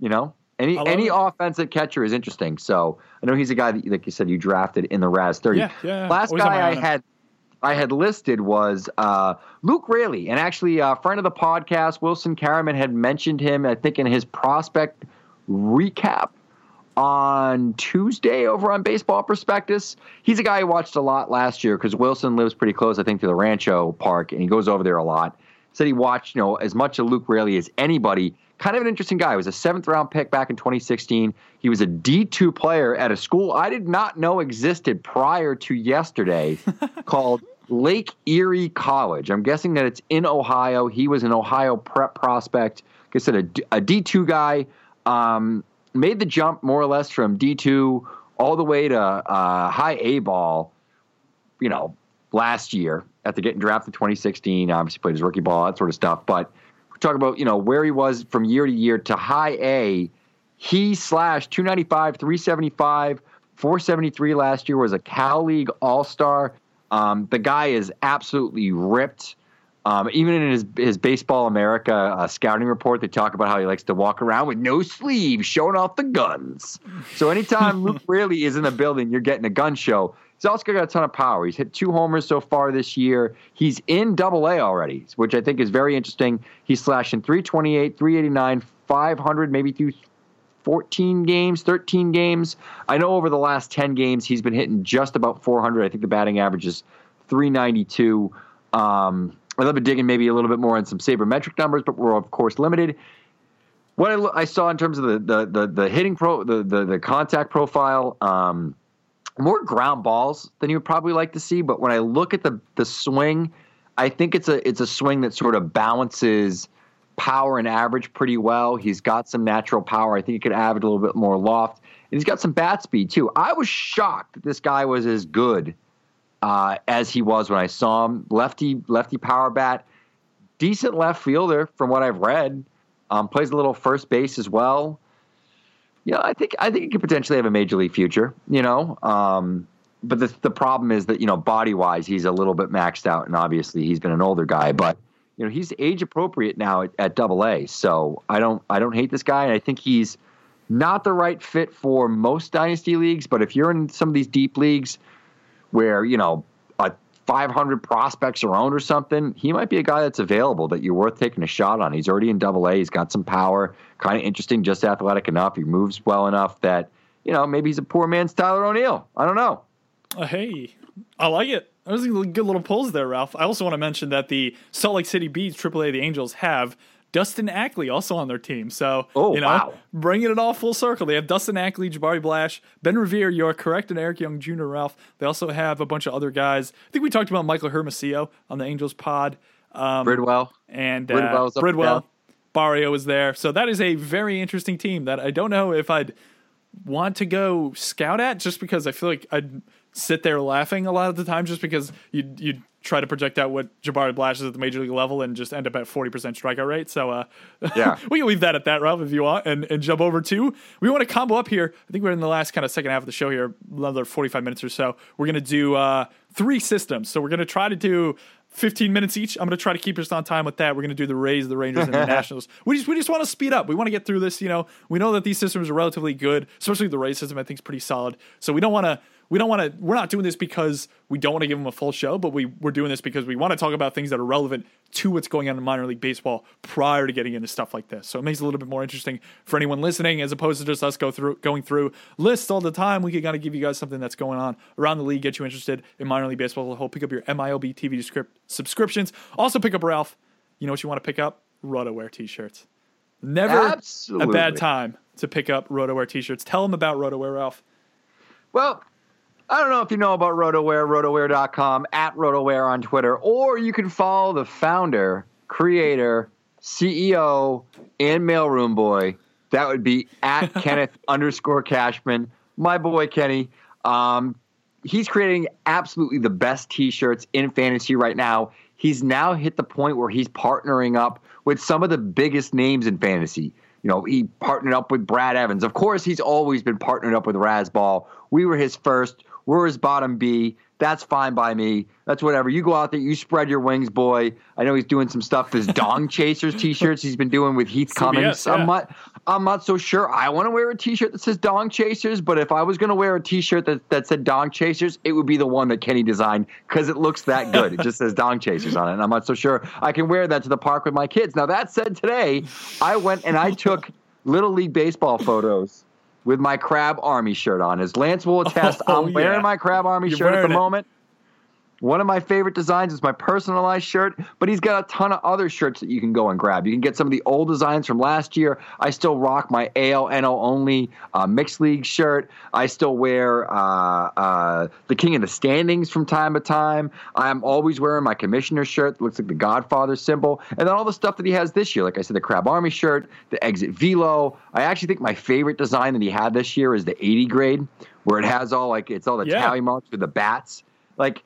You know, any any it. offensive catcher is interesting. So I know he's a guy that, like you said, you drafted in the Raz 30. Yeah, yeah, yeah. Last Always guy I eye on him. had I had listed was uh, Luke Raley, and actually a friend of the podcast, Wilson Karaman, had mentioned him. I think in his prospect recap on Tuesday over on Baseball Prospectus. He's a guy I watched a lot last year because Wilson lives pretty close, I think, to the Rancho Park, and he goes over there a lot. Said he watched, you know, as much of Luke Raley as anybody. Kind of an interesting guy. He was a seventh round pick back in 2016. He was a D2 player at a school I did not know existed prior to yesterday called Lake Erie College. I'm guessing that it's in Ohio. He was an Ohio prep prospect. Like I said, a, D- a D2 guy. Um, made the jump more or less from D2 all the way to uh, high A ball, you know, last year after getting drafted 2016. Obviously played his rookie ball, that sort of stuff. But we're about, you know, where he was from year to year to high A. He slashed 295, 375, 473 last year, was a Cal League All Star. Um, the guy is absolutely ripped. Um, even in his his Baseball America uh, scouting report, they talk about how he likes to walk around with no sleeves, showing off the guns. So anytime Luke Raley is in the building, you're getting a gun show. Also got a ton of power. He's hit two homers so far this year. He's in Double A already, which I think is very interesting. He's slashing 328, 389, 500, maybe through 14 games, 13 games. I know over the last 10 games, he's been hitting just about 400. I think the batting average is 392. Um, I'd love to dig in maybe a little bit more on some sabermetric numbers, but we're of course limited. What I, I saw in terms of the the the, the hitting pro the, the the contact profile, um, more ground balls than you would probably like to see. But when I look at the the swing, I think it's a it's a swing that sort of balances power and average pretty well. He's got some natural power. I think he could add a little bit more loft, and he's got some bat speed too. I was shocked that this guy was as good uh, as he was when I saw him. Lefty lefty power bat, decent left fielder from what I've read. Um, plays a little first base as well. Yeah, I think I think he could potentially have a major league future. You know, um, but the the problem is that you know body wise he's a little bit maxed out, and obviously he's been an older guy, but you know he's age appropriate now at, at Double A. So I don't I don't hate this guy, and I think he's not the right fit for most dynasty leagues. But if you're in some of these deep leagues where you know 500 prospects around or something, he might be a guy that's available that you're worth taking a shot on. He's already in Double A. He's got some power, kind of interesting, just athletic enough. He moves well enough that you know maybe he's a poor man's Tyler O'Neill. I don't know. Uh, hey, I like it. That was a good little pulls there, Ralph. I also want to mention that the Salt Lake City Bees, AAA, the Angels, have Dustin Ackley also on their team. So, Oh, you know, wow. bringing it all full circle. They have Dustin Ackley, Jabari Blash, Ben Revere, you're correct, and Eric Young Jr., Ralph. They also have a bunch of other guys. I think we talked about Michael Hermosillo on the Angels pod. Um, Bridwell. and uh, Bridwell's up Bridwell. Barrio is there. So that is a very interesting team that I don't know if I'd want to go scout at just because I feel like I'd sit there laughing a lot of the time just because you'd, you'd try to project out what Jabari Blash is at the major league level and just end up at 40% strikeout rate. So uh, Yeah. we can leave that at that, Ralph, if you want, and, and jump over to. We want to combo up here. I think we're in the last kind of second half of the show here, another 45 minutes or so. We're going to do uh, three systems. So we're going to try to do 15 minutes each. I'm going to try to keep us on time with that. We're going to do the Rays, the Rangers, and the Nationals. We just we just want to speed up. We want to get through this. You know, we know that these systems are relatively good, especially the Rays system. I think is pretty solid. So we don't want to. We don't want to. We're not doing this because we don't want to give them a full show, but we we're doing this because we want to talk about things that are relevant to what's going on in minor league baseball prior to getting into stuff like this. So it makes it a little bit more interesting for anyone listening, as opposed to just us go through going through lists all the time. We can kind of give you guys something that's going on around the league, get you interested in minor league baseball as a whole. Pick up your MILB TV script subscriptions. Also pick up Ralph. You know what you want to pick up? RotoWear t-shirts. Never a bad time to pick up RotoWear t-shirts. Tell them about RotoWear, Ralph. Well, I don't know if you know about RotoWear, rotowear.com, at RotoWear on Twitter, or you can follow the founder, creator, CEO, and mailroom boy. That would be at Kenneth underscore Cashman. My boy Kenny. Um, he's creating absolutely the best t-shirts in fantasy right now. He's now hit the point where he's partnering up with some of the biggest names in fantasy. You know, he partnered up with Brad Evans. Of course, he's always been partnered up with Razzball. We were his first. We're his bottom B. That's fine by me. That's whatever. You go out there, you spread your wings, boy. I know he's doing some stuff. His Dong Chasers t-shirts he's been doing with Heath Cummings. yeah. I'm not I'm not so sure. I want to wear a t-shirt that says Dong Chasers, but if I was going to wear a t-shirt that, that said Dong Chasers, it would be the one that Kenny designed because it looks that good. it just says Dong Chasers on it, and I'm not so sure I can wear that to the park with my kids. Now that said, today I went and I took little league baseball photos with my Crab Army shirt on. As Lance will attest, Oh, I'm wearing my Crab Army You're shirt at the it. moment. One of my favorite designs is my personalized shirt, but he's got a ton of other shirts that you can go and grab. You can get some of the old designs from last year. I still rock my ALNO only uh, mixed league shirt. I still wear uh, uh, the King of the Standings from time to time. I'm always wearing my commissioner shirt that looks like the Godfather symbol. And then all the stuff that he has this year, like I said, the Crab Army shirt, the Exit Velo. I actually think my favorite design that he had this year is the 80 grade, where it has all like it's all the Yeah. tally marks with the bats. Like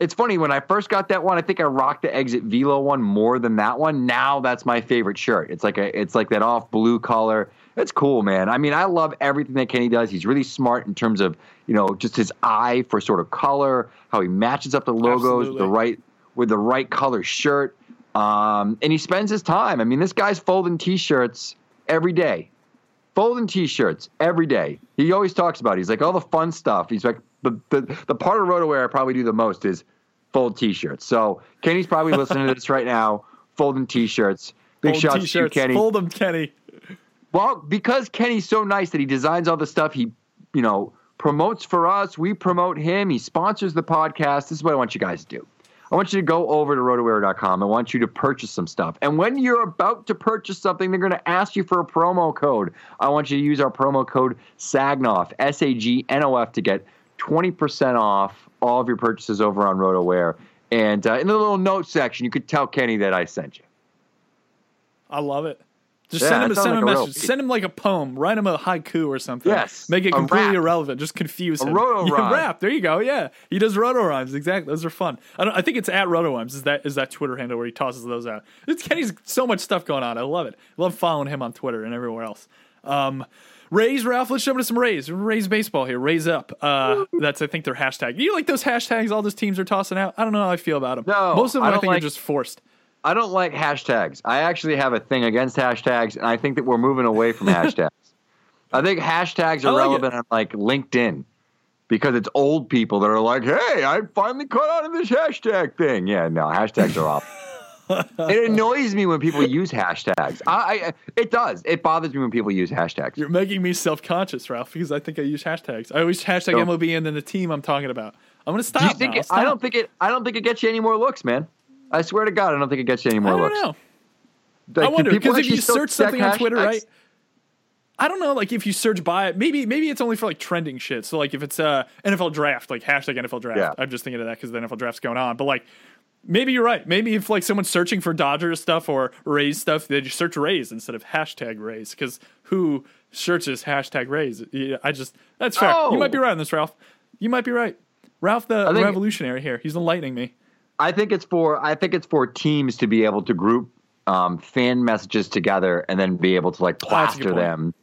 it's funny when I first got that one. I think I rocked the Exit Velo one more than that one. Now that's my favorite shirt. It's like a, it's like that off blue color. It's cool, man. I mean, I love everything that Kenny does. He's really smart in terms of you know just his eye for sort of color, how he matches up the logos with the right with the right color shirt, um, and he spends his time. I mean, this guy's folding T-shirts every day folding t-shirts every day. He always talks about. It. He's like all the fun stuff. He's like the the, the part of RotoWear I probably do the most is fold t-shirts. So Kenny's probably listening to this right now, folding t-shirts. Big Fold shout out to you. Kenny. Fold them, Kenny. Well, because Kenny's so nice that he designs all the stuff he, you know, promotes for us. We promote him. He sponsors the podcast. This is what I want you guys to do. I want you to go over to rotowear.com. I want you to purchase some stuff. And when you're about to purchase something, they're going to ask you for a promo code. I want you to use our promo code SAGNOF, S A G N O F, to get 20% off all of your purchases over on RotoWear. And uh, in the little note section, you could tell Kenny that I sent you. I love it. Just Yeah, send him, a, send sounds him like a message. Send him like a poem. Write him a haiku or something. Yes. Make it completely rap. irrelevant. Just confuse him. A roto yeah, rhyme. rap. There you go. Yeah, he does roto rhymes. Exactly. Those are fun. I don't. I think it's at roto rhymes. Is that is that Twitter handle where he tosses those out? It's Kenny's so much stuff going on. I love it. I love following him on Twitter and everywhere else. Um, Rays, Ralph. Let's jump into some Rays. Rays baseball here. Rays up. Uh, that's I think their hashtag. You like those hashtags all those teams are tossing out? I don't know how I feel about them. No, most of them I I, think like- are just forced. I don't like hashtags. I actually have a thing against hashtags, and I think that we're moving away from hashtags. I think hashtags are like relevant on like LinkedIn because it's old people that are like, "Hey, I finally caught on to this hashtag thing." Yeah, no, hashtags are off. it annoys me when people use hashtags. I, I, it does. It bothers me when people use hashtags. You're making me self conscious, Ralph, because I think I use hashtags. I always hashtag So- MLB and then the team I'm talking about. I'm gonna stop. Do you think? now. It, I'll I don't think it. I don't think it gets you any more looks, man. I swear to God, I don't think it gets you any I more don't looks. know. Like, I wonder because if you search something on Twitter, hashtags? right? I don't know, like if you search by it, maybe maybe it's only for like trending shit. So like if it's uh NFL draft, like hashtag NFL draft. Yeah. I'm just thinking of that because the NFL draft's going on. But like maybe you're right. Maybe if like someone's searching for Dodgers stuff or Rays stuff, they just search Rays instead of hashtag Rays. Because who searches hashtag Rays? Yeah, I just that's fair. Oh. You might be right on this, Ralph. You might be right. Ralph the think- revolutionary here. He's enlightening me. I think it's for I think it's for teams to be able to group um, fan messages together and then be able to like Oh, that's a good plaster point. them.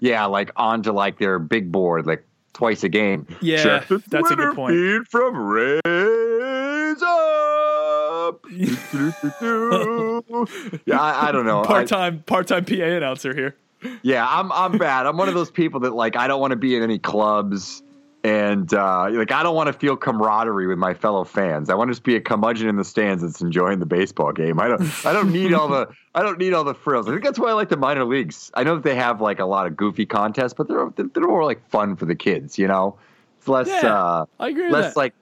Yeah, like onto like their big board, like twice a game. Yeah, Check the that's a good point. Feed from Up. yeah, I, I don't know. Part time part time PA announcer here. yeah, I'm I'm bad. I'm one of those people that like I don't want to be in any clubs and uh, like I don't want to feel camaraderie with my fellow fans. I want to just be a curmudgeon in the stands that's enjoying the baseball game. I don't I don't need all the I don't need all the frills. I think that's why I like the minor leagues. I know that they have like a lot of goofy contests, but they're they're more like fun for the kids. You know, it's less Yeah, uh, I agree less like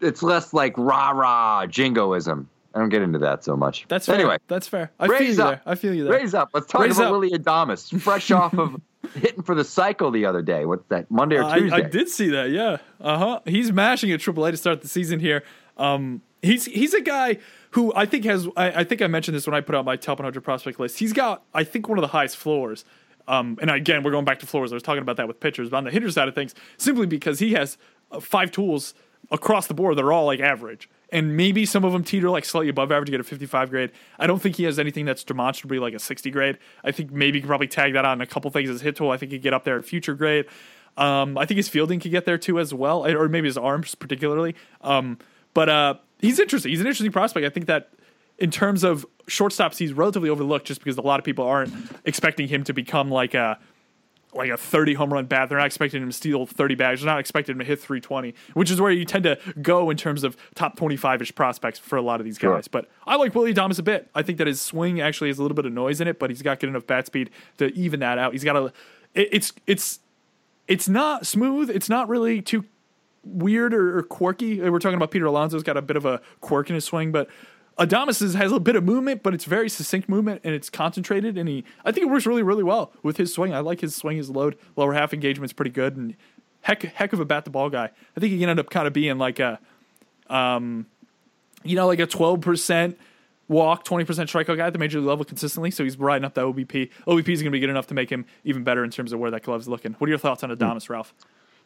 it's less like rah rah jingoism. I don't get into that so much. That's fair. anyway. That's fair. I feel you up. there. I feel you there. Rays up. Let's talk Rays about up. Willy Adames, fresh off of hitting for the cycle the other day. What's that? Monday or Uh, Tuesday? I did see that. Yeah. Uh huh. He's mashing at AAA to start the season here. Um, he's he's a guy who I think has. I, I think I mentioned this when I put out my top 100 prospect list. He's got I think one of the highest floors. Um, and again, we're going back to floors. I was talking about that with pitchers, but on the hitter side of things, simply because he has uh, five tools across the board, they're all like average. And maybe some of them teeter like slightly above average, get a 55 grade. I don't think he has anything that's demonstrably like a 60 grade. I think maybe you can probably tag that on a couple things as hit tool. I think he could get up there at future grade. Um, I think his fielding could get there too as well, or maybe his arms particularly. Um, but uh, he's interesting. He's an interesting prospect. I think that in terms of shortstops, he's relatively overlooked just because a lot of people aren't expecting him to become like a like a 30 home run bat. They're not expecting him to steal 30 bags. They're not expecting him to hit 320, which is where you tend to go in terms of top 25 ish prospects for a lot of these Sure. guys. But I like Willy Adames a bit. I think that his swing actually has a little bit of noise in it, but he's got good enough bat speed to even that out. He's got a, it, it's, it's, it's not smooth. It's not really too weird or, or quirky. We're talking about Peter Alonso's got a bit of a quirk in his swing, but Adames has a bit of movement, but it's very succinct movement and it's concentrated. And he, I think it works really, really well with his swing. I like his swing, his load, lower half engagement's pretty good, and heck, heck of a bat the ball guy. I think he can end up kind of being like a, um, you know, like a twelve percent walk, twenty percent strikeout guy at the major level consistently. So he's riding up that OBP. OBP is going to be good enough to make him even better in terms of where that glove's looking. What are your thoughts on Adames, Ralph?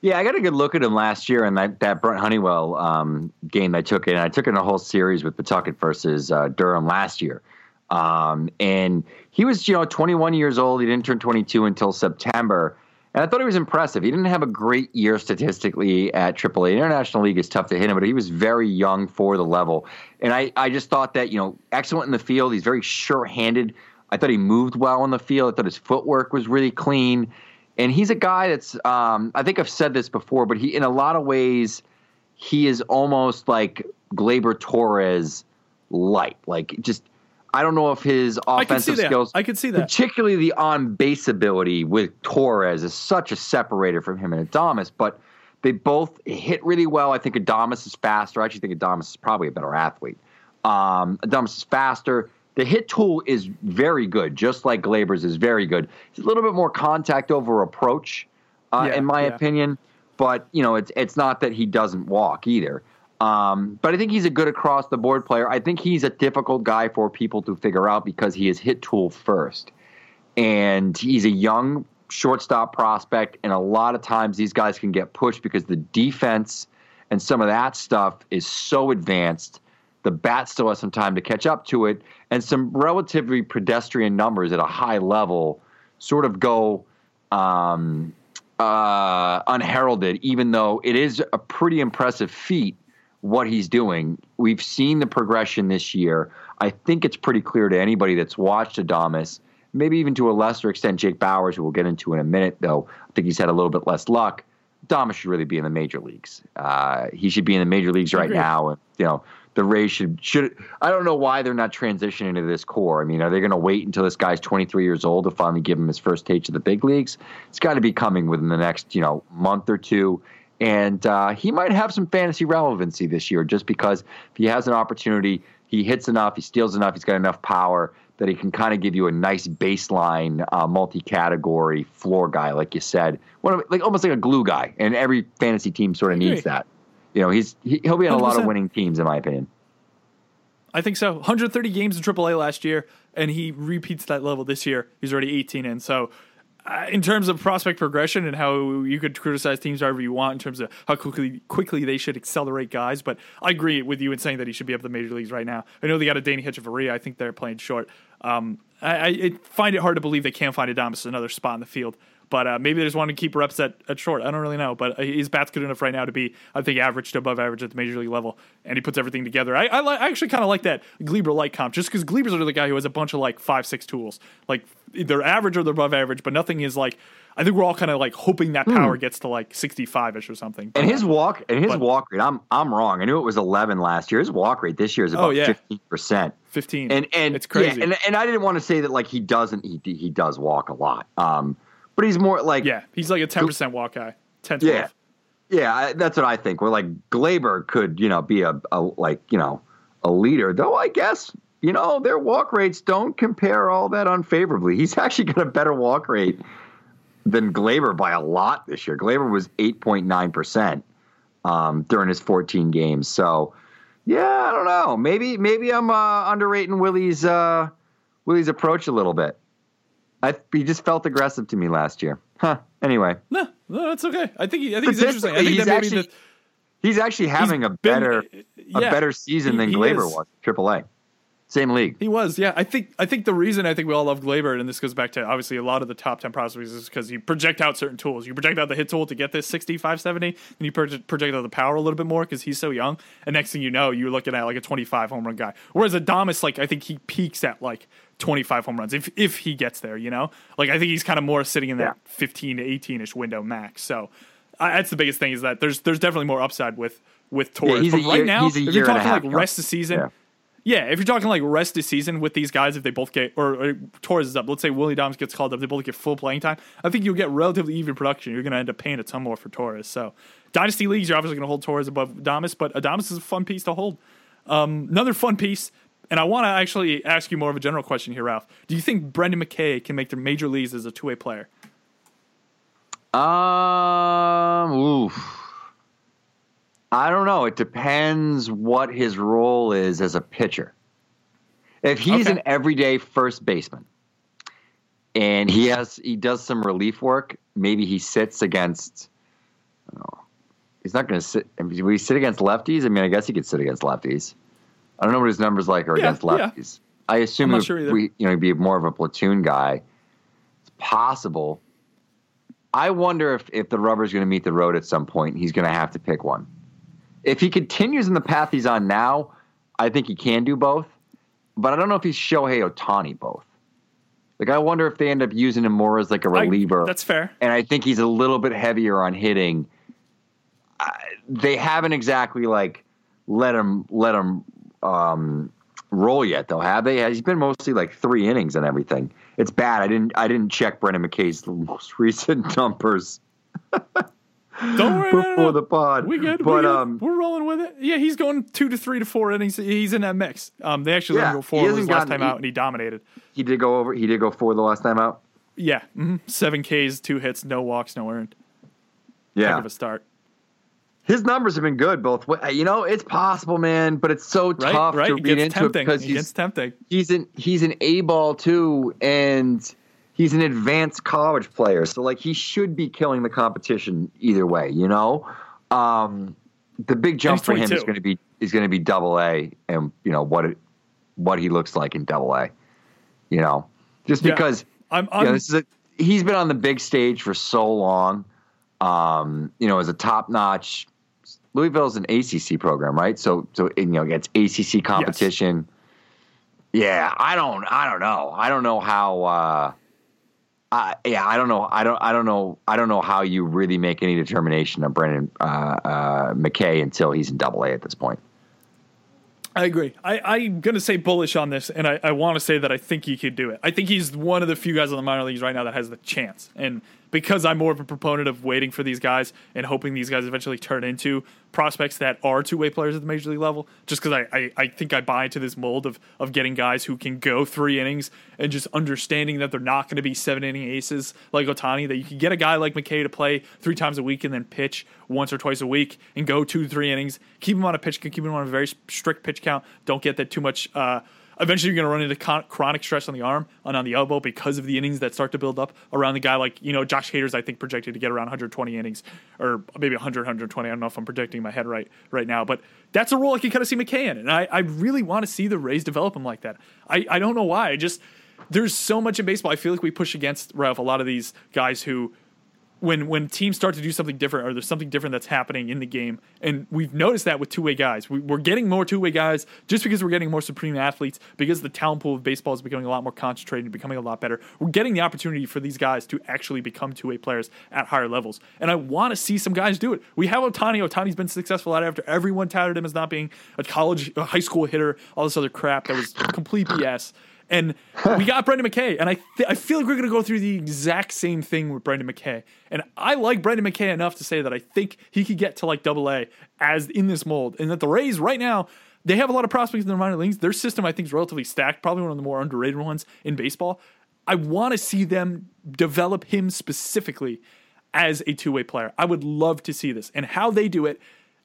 Yeah, I got a good look at him last year in that, that Brent Honeywell um, game I took in. I took in a whole series with Pawtucket versus uh, Durham last year. Um, and he was, you know, 21 years old. He didn't turn 22 until September. And I thought he was impressive. He didn't have a great year statistically at AAA. International League is tough to hit him, but he was very young for the level. And I, I just thought that, you know, excellent in the field. He's very sure handed. I thought he moved well on the field. I thought his footwork was really clean. And he's a guy that's, um, I think I've said this before, but he, in a lot of ways, he is almost like Gleyber Torres light. Like, just, I don't know if his I offensive that. skills, I can see that. particularly the on base ability with Torres, is such a separator from him and Adames. But they both hit really well. I think Adames is faster. I actually think Adames is probably a better athlete. Um, Adames is faster. The hit tool is very good, just like Gleyber's is very good. It's a little bit more contact over approach, uh, Yeah, in my yeah. opinion. But you know, it's it's not that he doesn't walk either. Um, but I think he's a good across the board player. I think he's a difficult guy for people to figure out because he is hit tool first, and he's a young shortstop prospect. And a lot of times these guys can get pushed because the defense and some of that stuff is so advanced. The bat still has some time to catch up to it, and some relatively pedestrian numbers at a high level sort of go um, uh, unheralded, even though it is a pretty impressive feat what he's doing. We've seen the progression this year. I think it's pretty clear to anybody that's watched Adames, maybe even to a lesser extent Jake Bauers, who we'll get into in a minute, though. I think he's had a little bit less luck. Adames should really be in the major leagues. Uh, he should be in the major leagues right now. And, you know, the Rays should should. I don't know why they're not transitioning to this core. I mean, are they going to wait until this guy's 23 years old to finally give him his first taste of the big leagues? It's got to be coming within the next, you know, month or two. And uh, he might have some fantasy relevancy this year, just because if he has an opportunity, he hits enough, he steals enough, he's got enough power that he can kind of give you a nice baseline, uh, multi-category floor guy, like you said, one of, like almost like a glue guy. And every fantasy team sort of needs that. You know, he's he, he'll be on a lot of winning teams, in my opinion. I think so. 130 games in AAA last year, and he repeats that level this year. He's already 18 in. So, uh, in terms of prospect progression and how you could criticize teams however you want in terms of how quickly quickly they should accelerate guys, but I agree with you in saying that he should be up the major leagues right now. I know they got a Danny Hechavarria. I think they're playing short. Um, I, I find it hard to believe they can't find Adames another spot in the field. But uh, maybe they just want to keep reps at, at short. I don't really know. But uh, his bat's good enough right now to be, I think, average to above average at the major league level. And he puts everything together. I, I, li- I actually kind of like that Gleyber light comp just because Gleyber's the guy who has a bunch of like five, six tools. Like they're average or they're above average, but nothing is like, I think we're all kind of like hoping that power gets to like 65 ish or something. But, Hmm. And his uh, walk and his but- walk rate, I'm I'm wrong. I knew it was 11 last year. His walk rate this year is Oh, about yeah. 15 percent. 15. And and it's crazy. Yeah, and and I didn't want to say that like he doesn't he he does walk a lot. Um, but he's more like yeah, he's like a 10% walk guy. 10 12. Yeah. Yeah, I, that's what I think. Where like Gleyber could, you know, be a, a like, you know, a leader. Though I guess, you know, their walk rates don't compare all that unfavorably. He's actually got a better walk rate than Gleyber by a lot this year. Gleyber was 8.9% um, during his 14 games. So, yeah, I don't know. Maybe maybe I'm uh, underrating Willy's uh, Willy's approach a little bit. I, he just felt aggressive to me last year. Huh. Anyway. No, no, that's okay. I think he, I think he's interesting. I think he's that actually- the, He's actually having a been- better a better season he- than Gleyber was. Triple A, same league. He was, yeah. I think I think the reason I think we all love Gleyber, and this goes back to obviously a lot of the top ten prospects, is because you project out certain tools. You project out the hit tool to get this 65, 70, and you project, project out the power a little bit more because he's so young. And next thing you know, you're looking at like a 25 home run guy. Whereas Adames, like I think he peaks at like 25 home runs if if he gets there. You know, like I think he's kind of more sitting in that 15 to 18 ish window max. So I, that's the biggest thing is that there's there's definitely more upside with with Torres. a but right year- now, if you're talking like rest of the season. Yeah. Yeah, if you're talking like rest of the season with these guys, if they both get or, or Torres is up, let's say Willy Adames gets called up, they both get full playing time. I think you'll get relatively even production. You're going to end up paying a ton more for Torres. So, dynasty leagues, you're obviously going to hold Torres above Adames, but Adames is a fun piece to hold. Um, another fun piece, and I want to actually ask you more of a general question here, Ralph. Do you think Brendan McKay can make the major leagues as a two way player? Um, oof. I don't know. It depends what his role is as a pitcher. If he's Okay. an everyday first baseman and he has he does some relief work, maybe he sits against. I don't know. He's not going to sit. Will he sit against lefties? I mean, I guess he could sit against lefties. I don't know what his numbers like are Yeah, against yeah. lefties. I assume if sure we, you know, he'd be more of a platoon guy. It's possible. I wonder if, if the rubber's going to meet the road at some point. He's going to have to pick one. If he continues in the path he's on now, I think he can do both. But I don't know if he's Shohei Ohtani both. Like I wonder if they end up using him more as like a reliever. that's fair. And I think he's a little bit heavier on hitting. I, they haven't exactly like let him let him um, roll yet, though, have they? He's been mostly like three innings and everything. It's bad. I didn't I didn't check Brendan McKay's most recent numbers Don't worry, no, before no. the pod. We good. but we good. um, we're rolling with it. Yeah, he's going two to three to four innings. He's in that mix. Um, they actually let Yeah, him go four his last gotten- time he- out, and he dominated. he did go over. He did go four the last time out. Yeah, hmm seven Ks, two hits, no walks, no earned. Heck Yeah, of a start. his numbers have been good both. You know, it's possible, man, but it's so Right, tough right. to read into it tempting. because It he's gets tempting. he's an he's an A ball too, and he's an advanced college player. So like he should be killing the competition either way. You know, um, the big jump for him is going to be is going to be double A, and you know what it what he looks like in double A. You know, just Yeah. because I'm, you I'm know, this is a, he's been on the big stage for so long. Um, you know, as a top notch, Louisville is an ACC program, right? So, so you know, it's ACC competition. Yeah, I don't, I don't know, I don't know how. Uh, Yeah, I don't know, I don't, I don't know, I don't know how you really make any determination on Brendan uh, uh, McKay until he's in Double A at this point. I agree. I, I'm going to say bullish on this, and I, I want to say that I think he could do it. I think he's one of the few guys in the minor leagues right now that has the chance. And because I'm more of a proponent of waiting for these guys and hoping these guys eventually turn into prospects that are two way players at the major league level, just because I, I, I think I buy into this mold of, of getting guys who can go three innings and just understanding that they're not going to be seven inning aces like Ohtani, that you can get a guy like McKay to play three times a week and then pitch once or twice a week and go two, three innings, keep him on a pitch, keep him on a very strict pitch count, don't get that too much. Uh, Eventually, you're going to run into con- chronic stress on the arm and on the elbow because of the innings that start to build up around the guy. Like, you know, Josh Hader's, I think, projected to get around 120 innings or maybe 100, 120. I don't know if I'm projecting my head right right now, but that's a role I can kind of see McKay in. And I, I really want to see the Rays develop him like that. I, I don't know why. I just, there's so much in baseball. I feel like we push against, Ralph, a lot of these guys who when when teams start to do something different or there's something different that's happening in the game and we've noticed that with two-way guys. We, we're getting more two-way guys just because we're getting more supreme athletes because the talent pool of baseball is becoming a lot more concentrated and becoming a lot better. We're getting the opportunity for these guys to actually become two-way players at higher levels. And i want to see some guys do it. We have Ohtani. Ohtani's been successful at it after everyone touted him as not being a college a high school hitter all this other crap that was complete bs and we got Brendan McKay, and I th- I feel like we're going to go through the exact same thing with Brendan McKay. And I like Brendan McKay enough to say that I think he could get to like Double A as in this mold, and that the Rays right now they have a lot of prospects in their minor leagues. Their system I think is relatively stacked, probably one of the more underrated ones in baseball. I want to see them develop him specifically as a two way player. I would love to see this, and how they do it.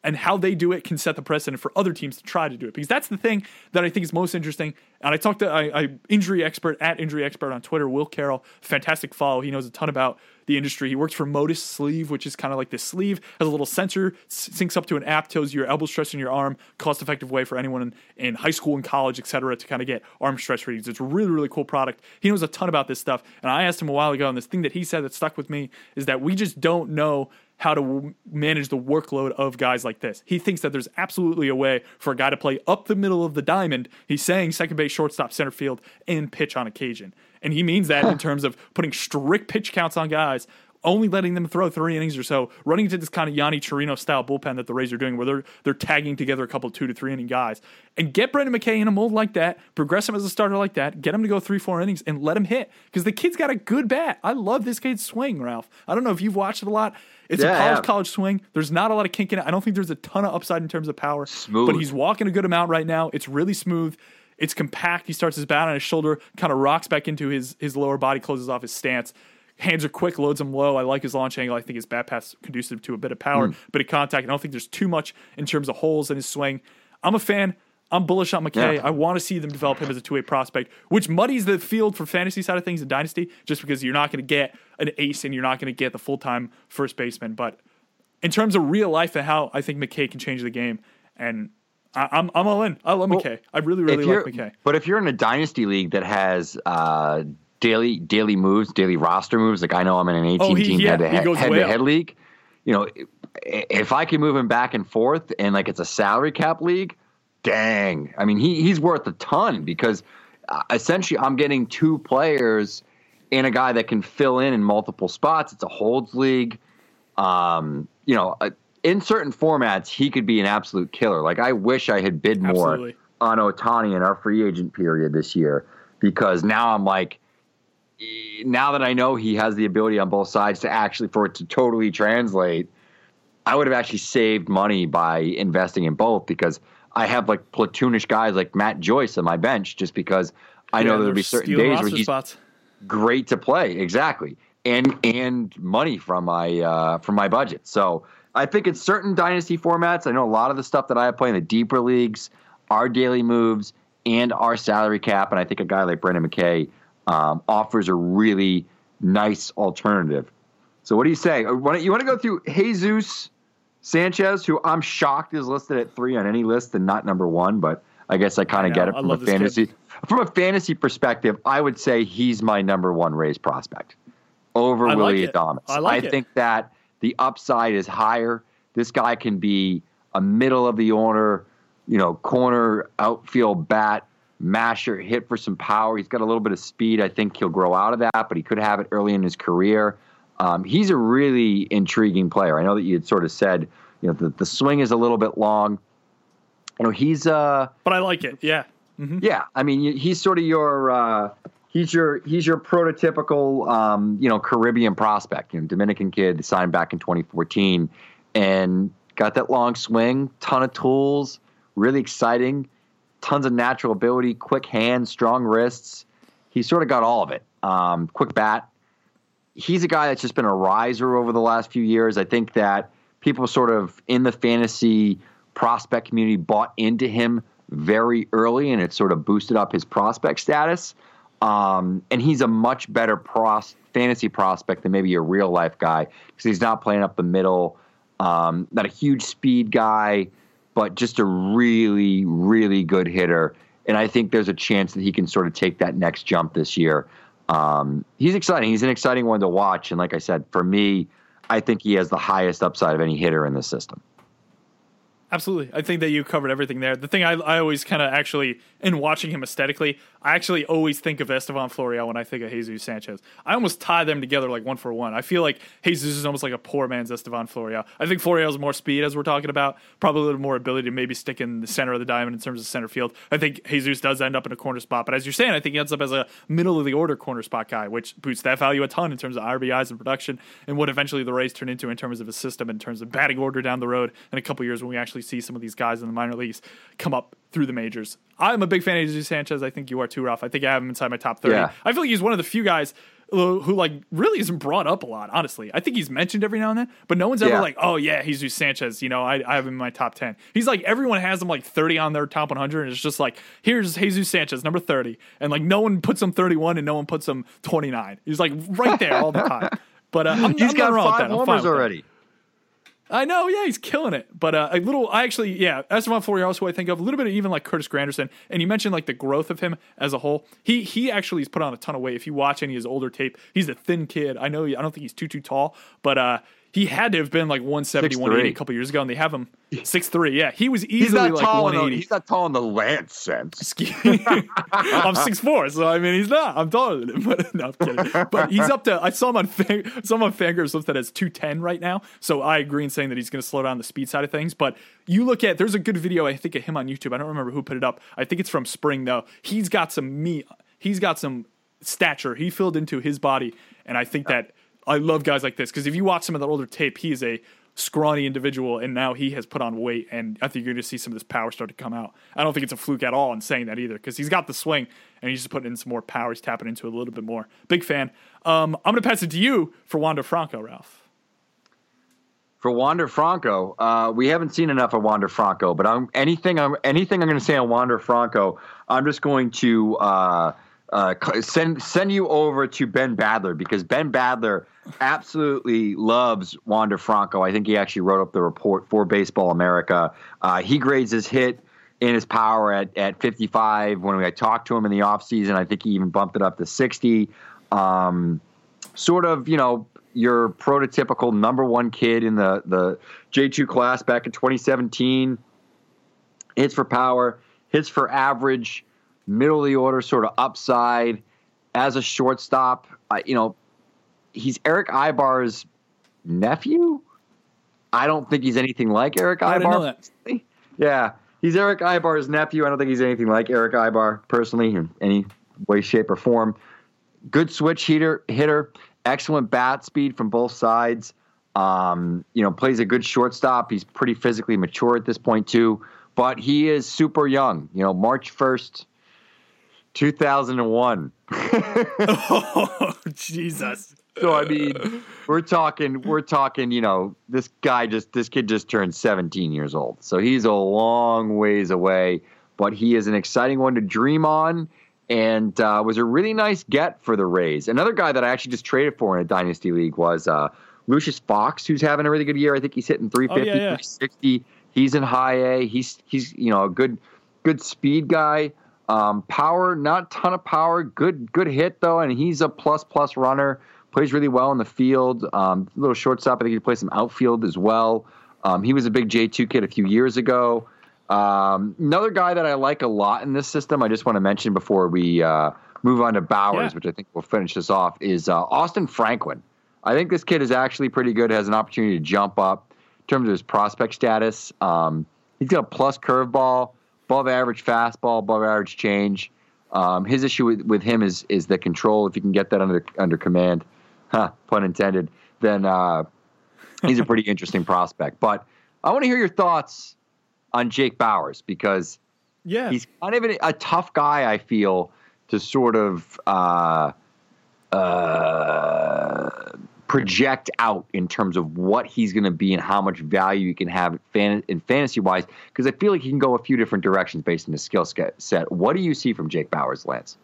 And how they do it can set the precedent for other teams to try to do it. Because that's the thing that I think is most interesting. And I talked to I, I injury expert at injury expert on Twitter, Will Carroll, fantastic follow. He knows a ton about the industry. He works for Motus Sleeve, which is kind of like this sleeve, has a little sensor, syncs up to an app, tells you your elbow stress in your arm, cost effective way for anyone in, in high school and college, etc., to kind of get arm stress readings. It's a really, really cool product. He knows a ton about this stuff. And I asked him a while ago, and this thing that he said that stuck with me is that we just don't know how to w- manage the workload of guys like this. He thinks that there's absolutely a way for a guy to play up the middle of the diamond. He's saying second base, shortstop, center field, and pitch on occasion. And he means that in terms of putting strict pitch counts on guys, only letting them throw three innings or so, running into this kind of Yonny Chirino style bullpen that the Rays are doing, where they're they're tagging together a couple of two to three inning guys, and get Brendan McKay in a mold like that, progress him as a starter like that, get him to go three four innings, and let him hit because the kid's got a good bat. I love this kid's swing, Ralph. I don't know if you've watched it a lot. It's Yeah, a college college swing. There's not a lot of kink in it. I don't think there's a ton of upside in terms of power. Smooth. But he's walking a good amount right now. It's really smooth. It's compact. He starts his bat on his shoulder, kind of rocks back into his his lower body, closes off his stance. Hands are quick, loads him low. I like his launch angle. I think his bat path's conducive to a bit of power, mm. bit of contact. I don't think there's too much in terms of holes in his swing. I'm a fan. I'm bullish on McKay. Yeah. I want to see them develop him as a two way prospect, which muddies the field for fantasy side of things in Dynasty, just because you're not going to get an ace and you're not going to get the full time first baseman. But in terms of real life and how I think McKay can change the game, and I, I'm I'm all in. I love McKay. I really really like McKay. But if you're in a dynasty league that has uh, daily daily moves, daily roster moves, like I know I'm in an 18 Oh, he- team yeah, head to head, to head league, you know, if I can move him back and forth and like it's a salary cap league, dang. I mean, he he's worth a ton because uh, essentially I'm getting two players and a guy that can fill in in multiple spots. It's a holds league. Um, you know, uh, in certain formats, he could be an absolute killer. Like I wish I had bid more Absolutely. on Ohtani in our free agent period this year because now I'm like, now that I know he has the ability on both sides to actually for it to totally translate, I would have actually saved money by investing in both because I have like platoonish guys like Matt Joyce on my bench just because I know Yeah, there'll be certain days where he's spots. great to play exactly and and money from my uh from my budget so i think in certain dynasty formats i know a lot of the stuff that i play in the deeper leagues our daily moves and our salary cap and i think a guy like brendan mckay um, offers a really nice alternative so what do you say Uh, you want to go through jesus sanchez who i'm shocked is listed at three on any list and not number one but i guess i kind of get it from a this kid. fantasy from a fantasy perspective, I would say he's my number one Rays prospect over I Willy it. Adames. I like it. think that the upside is higher. This guy can be a middle of the order, you know, corner outfield bat, masher, hit for some power. He's got a little bit of speed. I think he'll grow out of that, but he could have it early in his career. Um, he's a really intriguing player. I know that you had sort of said, you know, the, the swing is a little bit long. You know, he's uh But I like it. Yeah. yeah, I mean, he's sort of your uh, he's your he's your prototypical um, you know Caribbean prospect, you know, Dominican kid signed back in 2014, and got that long swing, ton of tools, really exciting, tons of natural ability, quick hands, strong wrists. He sort of got all of it. Um, quick bat. He's a guy that's just been a riser over the last few years. I think that people sort of in the fantasy prospect community bought into him very early, and it sort of boosted up his prospect status. Um, and he's a much better pros- fantasy prospect than maybe a real life guy because he's not playing up the middle. Um, not a huge speed guy, but just a really, really good hitter. And I think there's a chance that he can sort of take that next jump this year. Um, he's exciting. He's an exciting one to watch. And like I said, for me, I think he has the highest upside of any hitter in the system. Absolutely. I think that you covered everything there. The thing I, I always kind of actually, in watching him aesthetically, I actually always think of Estevan Florial when I think of Jesus Sanchez. I almost tie them together like one for one. I feel like Jesus is almost like a poor man's Estevan Florial. I think Florial has more speed, as we're talking about, probably a little more ability to maybe stick in the center of the diamond in terms of center field. I think Jesus does end up in a corner spot, but as you're saying, I think he ends up as a middle of the order corner spot guy, which boosts that value a ton in terms of RBIs and production and what eventually the Rays turn into in terms of a system, in terms of batting order down the road in a couple years when we actually see some of these guys in the minor leagues come up through the majors. I'm a big fan of Jesus Sanchez. I think you are too, Ralph. I think I have him inside my top 30. Yeah. I feel like he's one of the few guys who like really isn't brought up a lot. Honestly, I think he's mentioned every now and then, but no one's ever Yeah. like, oh yeah, he's Jesus Sanchez. You know, I, I have him in my top ten. He's like everyone has him like thirty on their top one hundred, and it's just like here's Jesus Sanchez number thirty, and like no one puts him thirty one, and no one puts him twenty nine. He's like right there all the time. But uh, I'm, He's I'm got not wrong with five that. I'm fine homers with that. I know, yeah, he's killing it. But uh, a little, I actually, yeah, Estevan Florial, who I think of, a little bit of even like Curtis Granderson, and you mentioned like the growth of him as a whole. He he actually has put on a ton of weight. If you watch any of his older tape, he's a thin kid. I know, I don't think he's too too tall, but uh, he had to have been like 170, 180 a couple years ago, and they have him six three. Yeah, he was easily He's not like tall. In the, he's not tall in the Lance sense. I'm six four, so I mean he's not. I'm taller than him, but no, I'm kidding. But he's up to. I saw him on Fan, saw him on Fangraphs listed as two ten right now. So I agree in saying that he's going to slow down the speed side of things. But you look at there's a good video I think of him on YouTube. I don't remember who put it up. I think it's from spring though. He's got some meat. He's got some stature. He filled into his body, and I think that I love guys like this because if you watch some of the older tape, he is a scrawny individual, and now he has put on weight, and I think you're going to see some of this power start to come out. I don't think it's a fluke at all in saying that either, because he's got the swing, and he's just putting in some more power. He's tapping into a little bit more. Big fan. Um, I'm going to pass it to you for Wander Franco, Ralph. For Wander Franco, uh, we haven't seen enough of Wander Franco, but I'm anything I'm anything I'm going to say on Wander Franco, I'm just going to uh, uh, send send you over to Ben Badler because Ben Badler absolutely loves Wander Franco. I think he actually wrote up the report for Baseball America. Uh, he grades his hit and his power at, at 55. When I talked to him in the offseason, I think he even bumped it up to 60. Um, sort of, you know, your prototypical number one kid in the, the J2 class back in 2017. Hits for power, hits for average, middle of the order sort of upside as a shortstop. Uh, you know, he's Eric Aybar's nephew. I don't think he's anything like Eric I Aybar. Yeah, he's Eric Aybar's nephew. I don't think he's anything like Eric Aybar personally in any way, shape, or form. Good switch hitter, hitter, excellent bat speed from both sides. Um, you know, plays a good shortstop. He's pretty physically mature at this point too, but he is super young. You know, March first, two thousand and one. Oh, Jesus. So I mean, we're talking, we're talking. You know, this guy just, this kid just turned 17 years old, so he's a long ways away. But he is an exciting one to dream on, and uh, was a really nice get for the Rays. Another guy that I actually just traded for in a dynasty league was uh, Lucius Fox, who's having a really good year. I think he's hitting 350, Oh, yeah, yeah. 360. He's in high A. He's he's you know a good good speed guy. Um, power, not ton of power. Good good hit though, and he's a plus plus runner. Plays really well in the field. Um, little shortstop. I think he plays some outfield as well. Um, he was a big J two kid a few years ago. Um, another guy that I like a lot in this system. I just want to mention before we uh, move on to Bauers, Yeah. which I think will finish this off, is uh, Austin Franklin. I think this kid is actually pretty good. Has an opportunity to jump up in terms of his prospect status. Um, he's got a plus curveball, above average fastball, above average change. Um, his issue with, with him is is the control. If you can get that under under command, huh, pun intended, then uh, he's a pretty interesting prospect. But I want to hear your thoughts on Jake Bauers because Yeah. he's kind of a, a tough guy. I feel to sort of uh, uh, project out in terms of what he's going to be and how much value you can have in fantasy wise. Because I feel like he can go a few different directions based on his skill set. What do you see from Jake Bauers, Lance?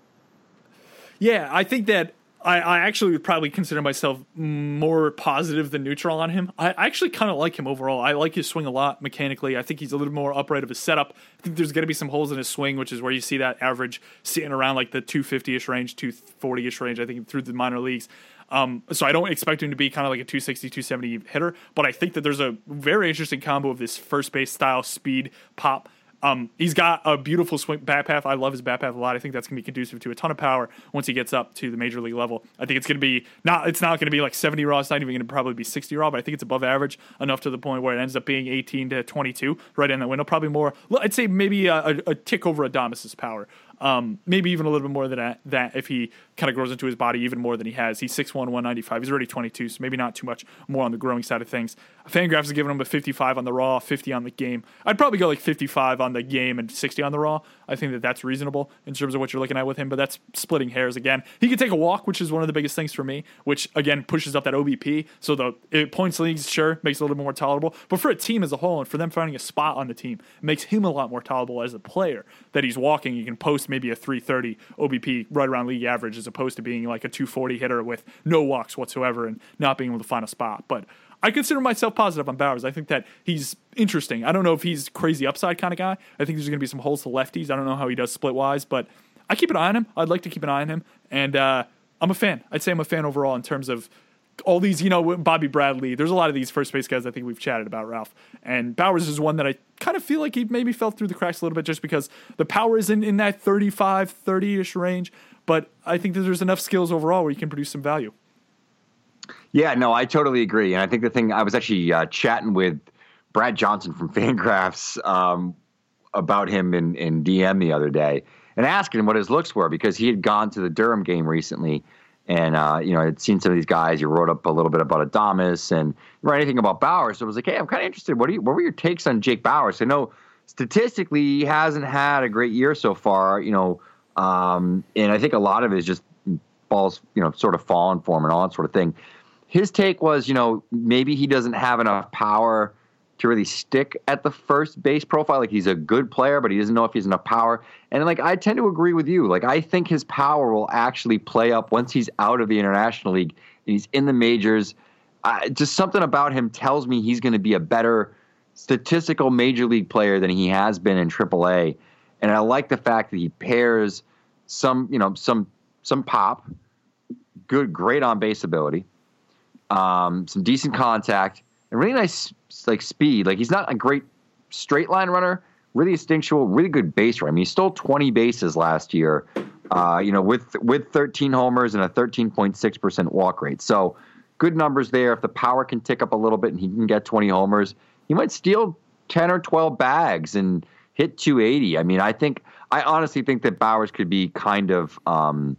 Yeah, I think that I, I actually would probably consider myself more positive than neutral on him. I actually kind of like him overall. I like his swing a lot mechanically. I think he's a little more upright of his setup. I think there's going to be some holes in his swing, which is where you see that average sitting around like the 250 ish range, 240 ish range, I think, through the minor leagues. Um, so I don't expect him to be kind of like a 260, 270 hitter, but I think that there's a very interesting combo of this first base style speed pop. Um, he's got a beautiful swing bat path. I love his bat path a lot. I think that's going to be conducive to a ton of power once he gets up to the major league level. I think it's going to be not. It's not going to be like 70 raw. It's not even going to probably be 60 raw. But I think it's above average enough to the point where it ends up being 18 to 22 right in that window. Probably more. I'd say maybe a, a, a tick over Adames's power. Um, maybe even a little bit more than that, if he kind of grows into his body even more than he has. He's 6'1", 195. He's already 22, so maybe not too much more on the growing side of things. Fangraphs is giving him a 55 on the raw, 50 on the game. I'd probably go like 55 on the game and 60 on the raw. I think that that's reasonable in terms of what you're looking at with him, but that's splitting hairs again. He can take a walk, which is one of the biggest things for me, which again pushes up that OBP. So the points leagues, sure, makes it a little bit more tolerable, but for a team as a whole and for them finding a spot on the team, makes him a lot more tolerable as a player that he's walking. You can post maybe a 330 OBP right around league average as opposed to being like a 240 hitter with no walks whatsoever and not being able to find a spot. But I consider myself positive on Bauers. I think that he's interesting. I don't know if he's crazy upside kind of guy. I think there's going to be some holes to lefties. I don't know how he does split wise, but I keep an eye on him. I'd like to keep an eye on him, and uh, I'm a fan. I'd say I'm a fan overall in terms of all these, you know, Bobby Bradley. There's a lot of these first base guys I think we've chatted about, Ralph. And Bauers is one that I kind of feel like he maybe fell through the cracks a little bit just because the power is in, in that 35, 30 ish range. But I think that there's enough skills overall where you can produce some value. Yeah, no, I totally agree. And I think the thing I was actually uh, chatting with Brad Johnson from Fangraphs um, about him in, in DM the other day and asking him what his looks were because he had gone to the Durham game recently and uh, you know, I'd seen some of these guys. You wrote up a little bit about Adames and write anything about Bauers. So I was like, hey, I'm kind of interested. What do you? What were your takes on Jake Bauers? I know statistically he hasn't had a great year so far. You know, um, and I think a lot of it is just balls, you know, sort of falling for him and all that sort of thing. His take was, you know, maybe he doesn't have enough power to really stick at the first base profile. Like he's a good player, but he doesn't know if he's enough power. And like I tend to agree with you. Like I think his power will actually play up once he's out of the international league and he's in the majors. Uh, just something about him tells me he's going to be a better statistical major league player than he has been in AAA. And I like the fact that he pairs some, you know, some some pop, good, great on base ability, um, some decent contact, and really nice like speed. Like he's not a great straight line runner, really instinctual, really good base runner. I mean, he stole 20 bases last year. Uh, you know, with with 13 homers and a 13.6 percent walk rate. So good numbers there. If the power can tick up a little bit and he can get 20 homers, he might steal 10 or 12 bags and hit 280. I mean, I think I honestly think that Bauers could be kind of um,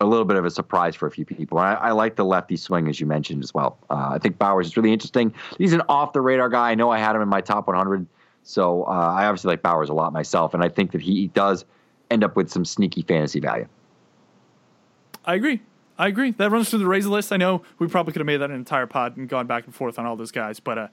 a little bit of a surprise for a few people. I, I like the lefty swing, as you mentioned as well. Uh, I think Bauers is really interesting. He's an off the radar guy. I know I had him in my top 100, so uh, I obviously like Bauers a lot myself, and I think that he does end up with some sneaky fantasy value. I agree. I agree. That runs through the Rays list. I know we probably could have made that an entire pod and gone back and forth on all those guys, but uh,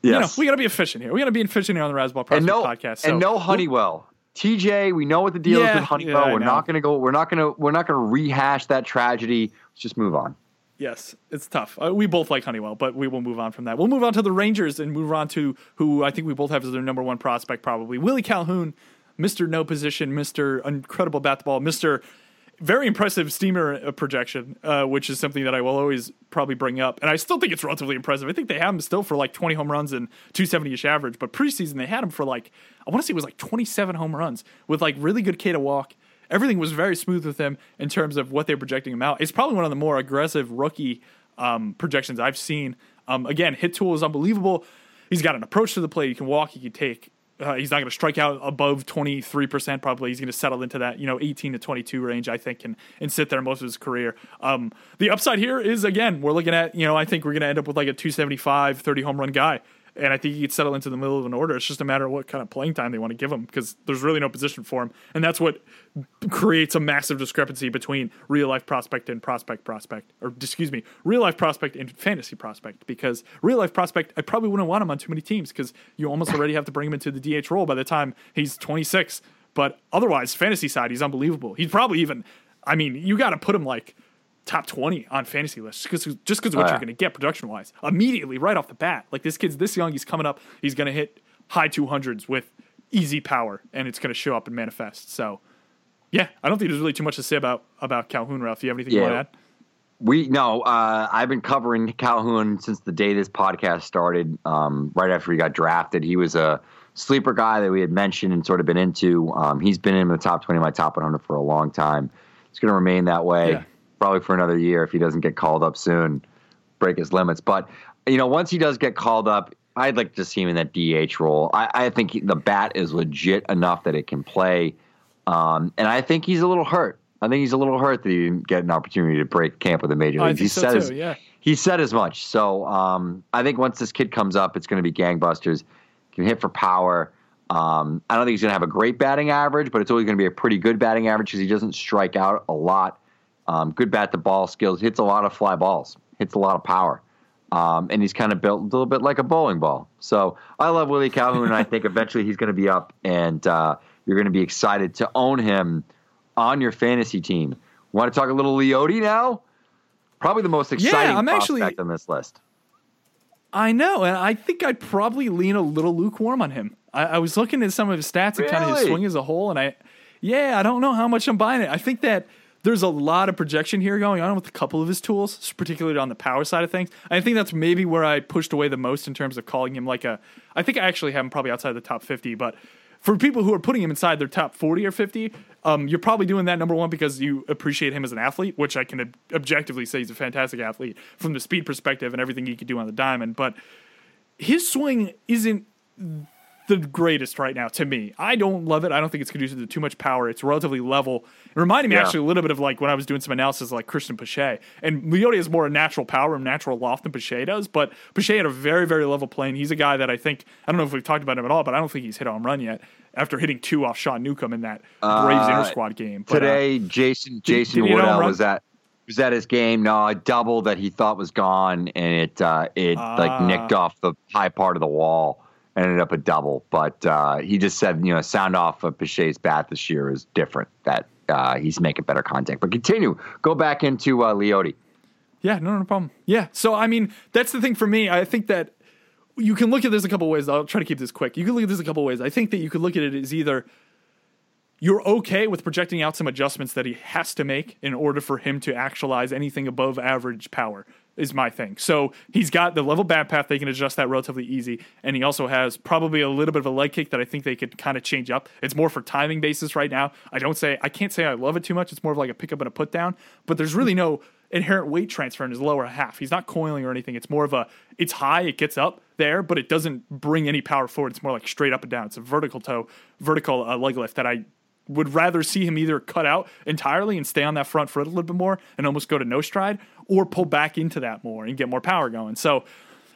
yes. you know, we got to be efficient here. We got to be efficient here on the Razzball Prospect and no, podcast. So. And no Honeywell. TJ, we know what the deal Yeah, is with Honeywell. yeah, we're know. not going to go. We're not going to. We're not going to rehash that tragedy. Let's just move on. Yes, it's tough. Uh, we both like Honeywell, but we will move on from that. We'll move on to the Rangers and move on to who I think we both have as their number one prospect, probably Willie Calhoun, Mister No Position, Mister Incredible Bat the Ball, Mister Very Impressive Steamer uh, projection, uh, which is something that I will always probably bring up, and I still think it's relatively impressive. I think they have him still for like 20 home runs and 270 ish average, but preseason they had him for like I want to say it was like 27 home runs with like really good K to walk. Everything was very smooth with him in terms of what they're projecting him out. It's probably one of the more aggressive rookie um, projections I've seen. Um, again, hit tool is unbelievable. He's got an approach to the plate. He can walk. He can take. Uh, he's not going to strike out above 23% probably. He's going to settle into that, you know, 18 to 22 range, I think, and, and sit there most of his career. Um, the upside here is, again, we're looking at, you know, I think we're going to end up with like a 275, 30 home run guy. And I think he could settle into the middle of an order. It's just a matter of what kind of playing time they want to give him because there's really no position for him. And that's what creates a massive discrepancy between real life prospect and prospect prospect. Or, excuse me, real life prospect and fantasy prospect because real life prospect, I probably wouldn't want him on too many teams because you almost already have to bring him into the DH role by the time he's 26. But otherwise, fantasy side, he's unbelievable. He's probably even, I mean, you got to put him like top 20 on fantasy lists just because just of what Oh, yeah. you're going to get production wise immediately right off the bat. Like this kid's this young, he's coming up, he's going to hit high 200s with easy power and it's going to show up and manifest. So, yeah, I don't think there's really too much to say about about Calhoun, Ralph. Do you have anything you want to add? We no, uh, I've been covering Calhoun since the day this podcast started. Um, right after he got drafted, he was a sleeper guy that we had mentioned and sort of been into. Um, he's been in the top twenty, of my top one hundred for a long time. It's going to remain that way Yeah. Probably for another year if he doesn't get called up soon, break his limits. But you know, once he does get called up, I'd like to see him in that DH role. I, I think he, the bat is legit enough that it can play Um, and I think he's a little hurt. I think he's a little hurt that he didn't get an opportunity to break camp with the major I leagues. he so said too, as, yeah. he said as much. So um, I think once this kid comes up, it's going to be gangbusters. Can hit for power. Um, I don't think he's going to have a great batting average, but it's always going to be a pretty good batting average because he doesn't strike out a lot. Um, good bat to ball skills, hits a lot of fly balls, hits a lot of power. Um, and he's kind of built a little bit like a bowling ball. So I love Willie Calhoun, and I think eventually he's going to be up, and uh, you're going to be excited to own him on your fantasy team. Want to talk a little Leody now? Probably the most exciting I'm prospect actually- on this list. I know, and I think I'd probably lean a little lukewarm on him. I, I was looking at some of his stats and kind of his swing as a whole, and I, yeah, I don't know how much I'm buying it. I think that there's a lot of projection here going on with a couple of his tools, particularly on the power side of things. I think that's maybe where I pushed away the most in terms of calling him like a. I think I actually have him probably outside the top 50, but for people who are putting him inside their top 40 or 50, um, you're probably doing that number one because you appreciate him as an athlete, which I can ob- objectively say he's a fantastic athlete from the speed perspective and everything he could do on the diamond. But his swing isn't the greatest right now to me. I don't love it. I don't think it's conducive to too much power. It's relatively level. It reminded me Yeah. actually a little bit of like when I was doing some analysis like Cristian Pache. And Leody has more natural power and natural loft than Pache does, but Pache had a very, very level plane. He's a guy that I think I don't know if we've talked about him at all, but I don't think he's hit a home run yet after hitting two off Sean Newcomb in that Braves inter squad game. But, uh, Today, Jason Jason did Woodell was at was at his game. No, a double that he thought was gone, and it uh, it like Ah. nicked off the high part of the wall. Ended up a double, but uh, he just said, you know, sound off of Pache's bat this year is different. That uh, he's making better contact. But continue, go back into uh, Leody. Yeah, no, no problem. Yeah. So, I mean, that's the thing for me. I think that you can look at this a couple ways. I'll try to keep this quick. You can look at this a couple ways. I think that you could look at it as either you're okay with projecting out some adjustments that he has to make in order for him to actualize anything above average power is my thing. So he's got the level bat path. They can adjust that relatively easy. And he also has probably a little bit of a leg kick that I think they could kind of change up. It's more for timing basis right now. I don't say, I can't say I love it too much. It's more of like a pick up and a put down, but there's really no inherent weight transfer in his lower half. He's not coiling or anything. It's more of a, it's high, it gets up there, but it doesn't bring any power forward. It's more like straight up and down. It's a vertical toe, vertical uh, leg lift that I would rather see him either cut out entirely and stay on that front foot a little bit more and almost go to no stride or pull back into that more and get more power going. So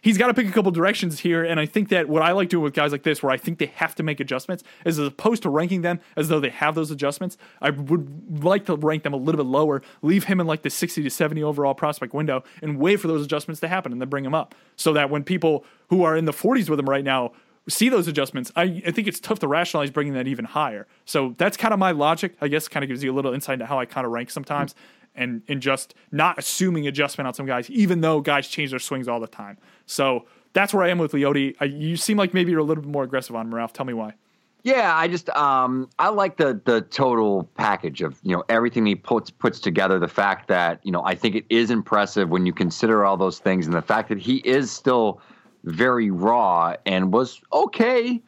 he's got to pick a couple directions here. And I think that what I like doing with guys like this, where I think they have to make adjustments, is as opposed to ranking them as though they have those adjustments, I would like to rank them a little bit lower, leave him in like the 60 to 70 overall prospect window and wait for those adjustments to happen and then bring him up. So that when people who are in the 40s with him right now see those adjustments, I, I think it's tough to rationalize bringing that even higher. So that's kind of my logic. I guess kind of gives you a little insight into how I kind of rank sometimes, and and just not assuming adjustment on some guys, even though guys change their swings all the time. So that's where I am with Leody. You seem like maybe you're a little bit more aggressive on him, Ralph. Tell me why. Yeah, I just um, I like the the total package of you know everything he puts puts together. The fact that you know I think it is impressive when you consider all those things, and the fact that he is still very raw and was okay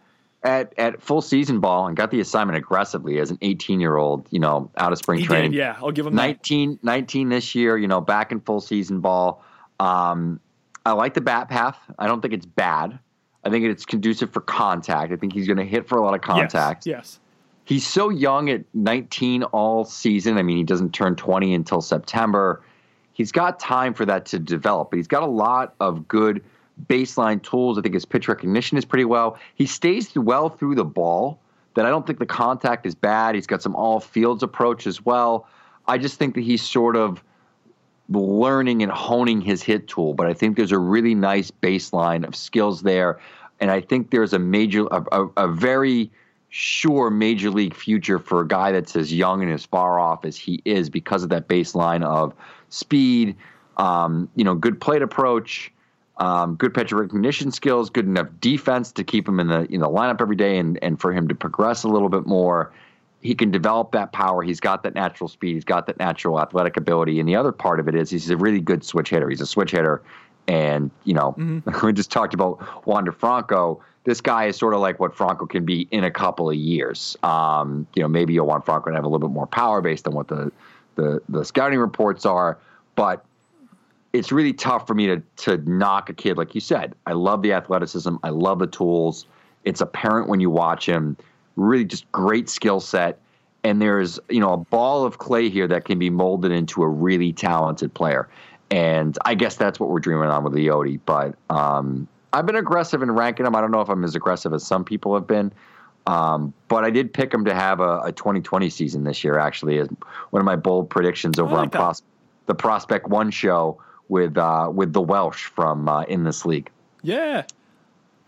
at at full season ball and got the assignment aggressively as an 18 year old. You know, out of spring He training. did, yeah. I'll give him that. 19, 19 this year, you know, back in full season ball. Um, I like the bat path. I don't think it's bad. I think it's conducive for contact. I think he's going to hit for a lot of contact. Yes. yes. He's so young at 19 all season. I mean, he doesn't turn 20 until September. He's got time for that to develop, but he's got a lot of good baseline tools. I think his pitch recognition is pretty well. He stays well through the ball. That I don't think the contact is bad. He's got some all fields approach as well. I just think that he's sort of learning and honing his hit tool, but I think there's a really nice baseline of skills there, and I think there's a major, a, a, a very sure major league future for a guy that's as young and as far off as he is because of that baseline of speed, um, you know, good plate approach, um, good pitch recognition skills, good enough defense to keep him in the in the lineup every day, and and for him to progress a little bit more he can develop that power. He's got that natural speed. He's got that natural athletic ability. And the other part of it is he's a really good switch hitter. He's a switch hitter. And, you know, we just talked about Wander Franco. This guy is sort of like what Franco can be in a couple of years. Um, you know, maybe you'll want Franco to have a little bit more power based on what the, the, the scouting reports are. But it's really tough for me to, to knock a kid. Like you said, I love the athleticism. I love the tools. It's apparent when you watch him really just great skill set. and there's you know a ball of clay here that can be molded into a really talented player. And I guess that's what we're dreaming on with the Leody. But um, I've been aggressive in ranking him. I don't know if I'm as aggressive as some people have been. Um, but I did pick him to have a, a 2020 season this year, actually, as one of my bold predictions over like on pros- the Prospect One show with uh, with the Welsh from uh, in this league. Yeah.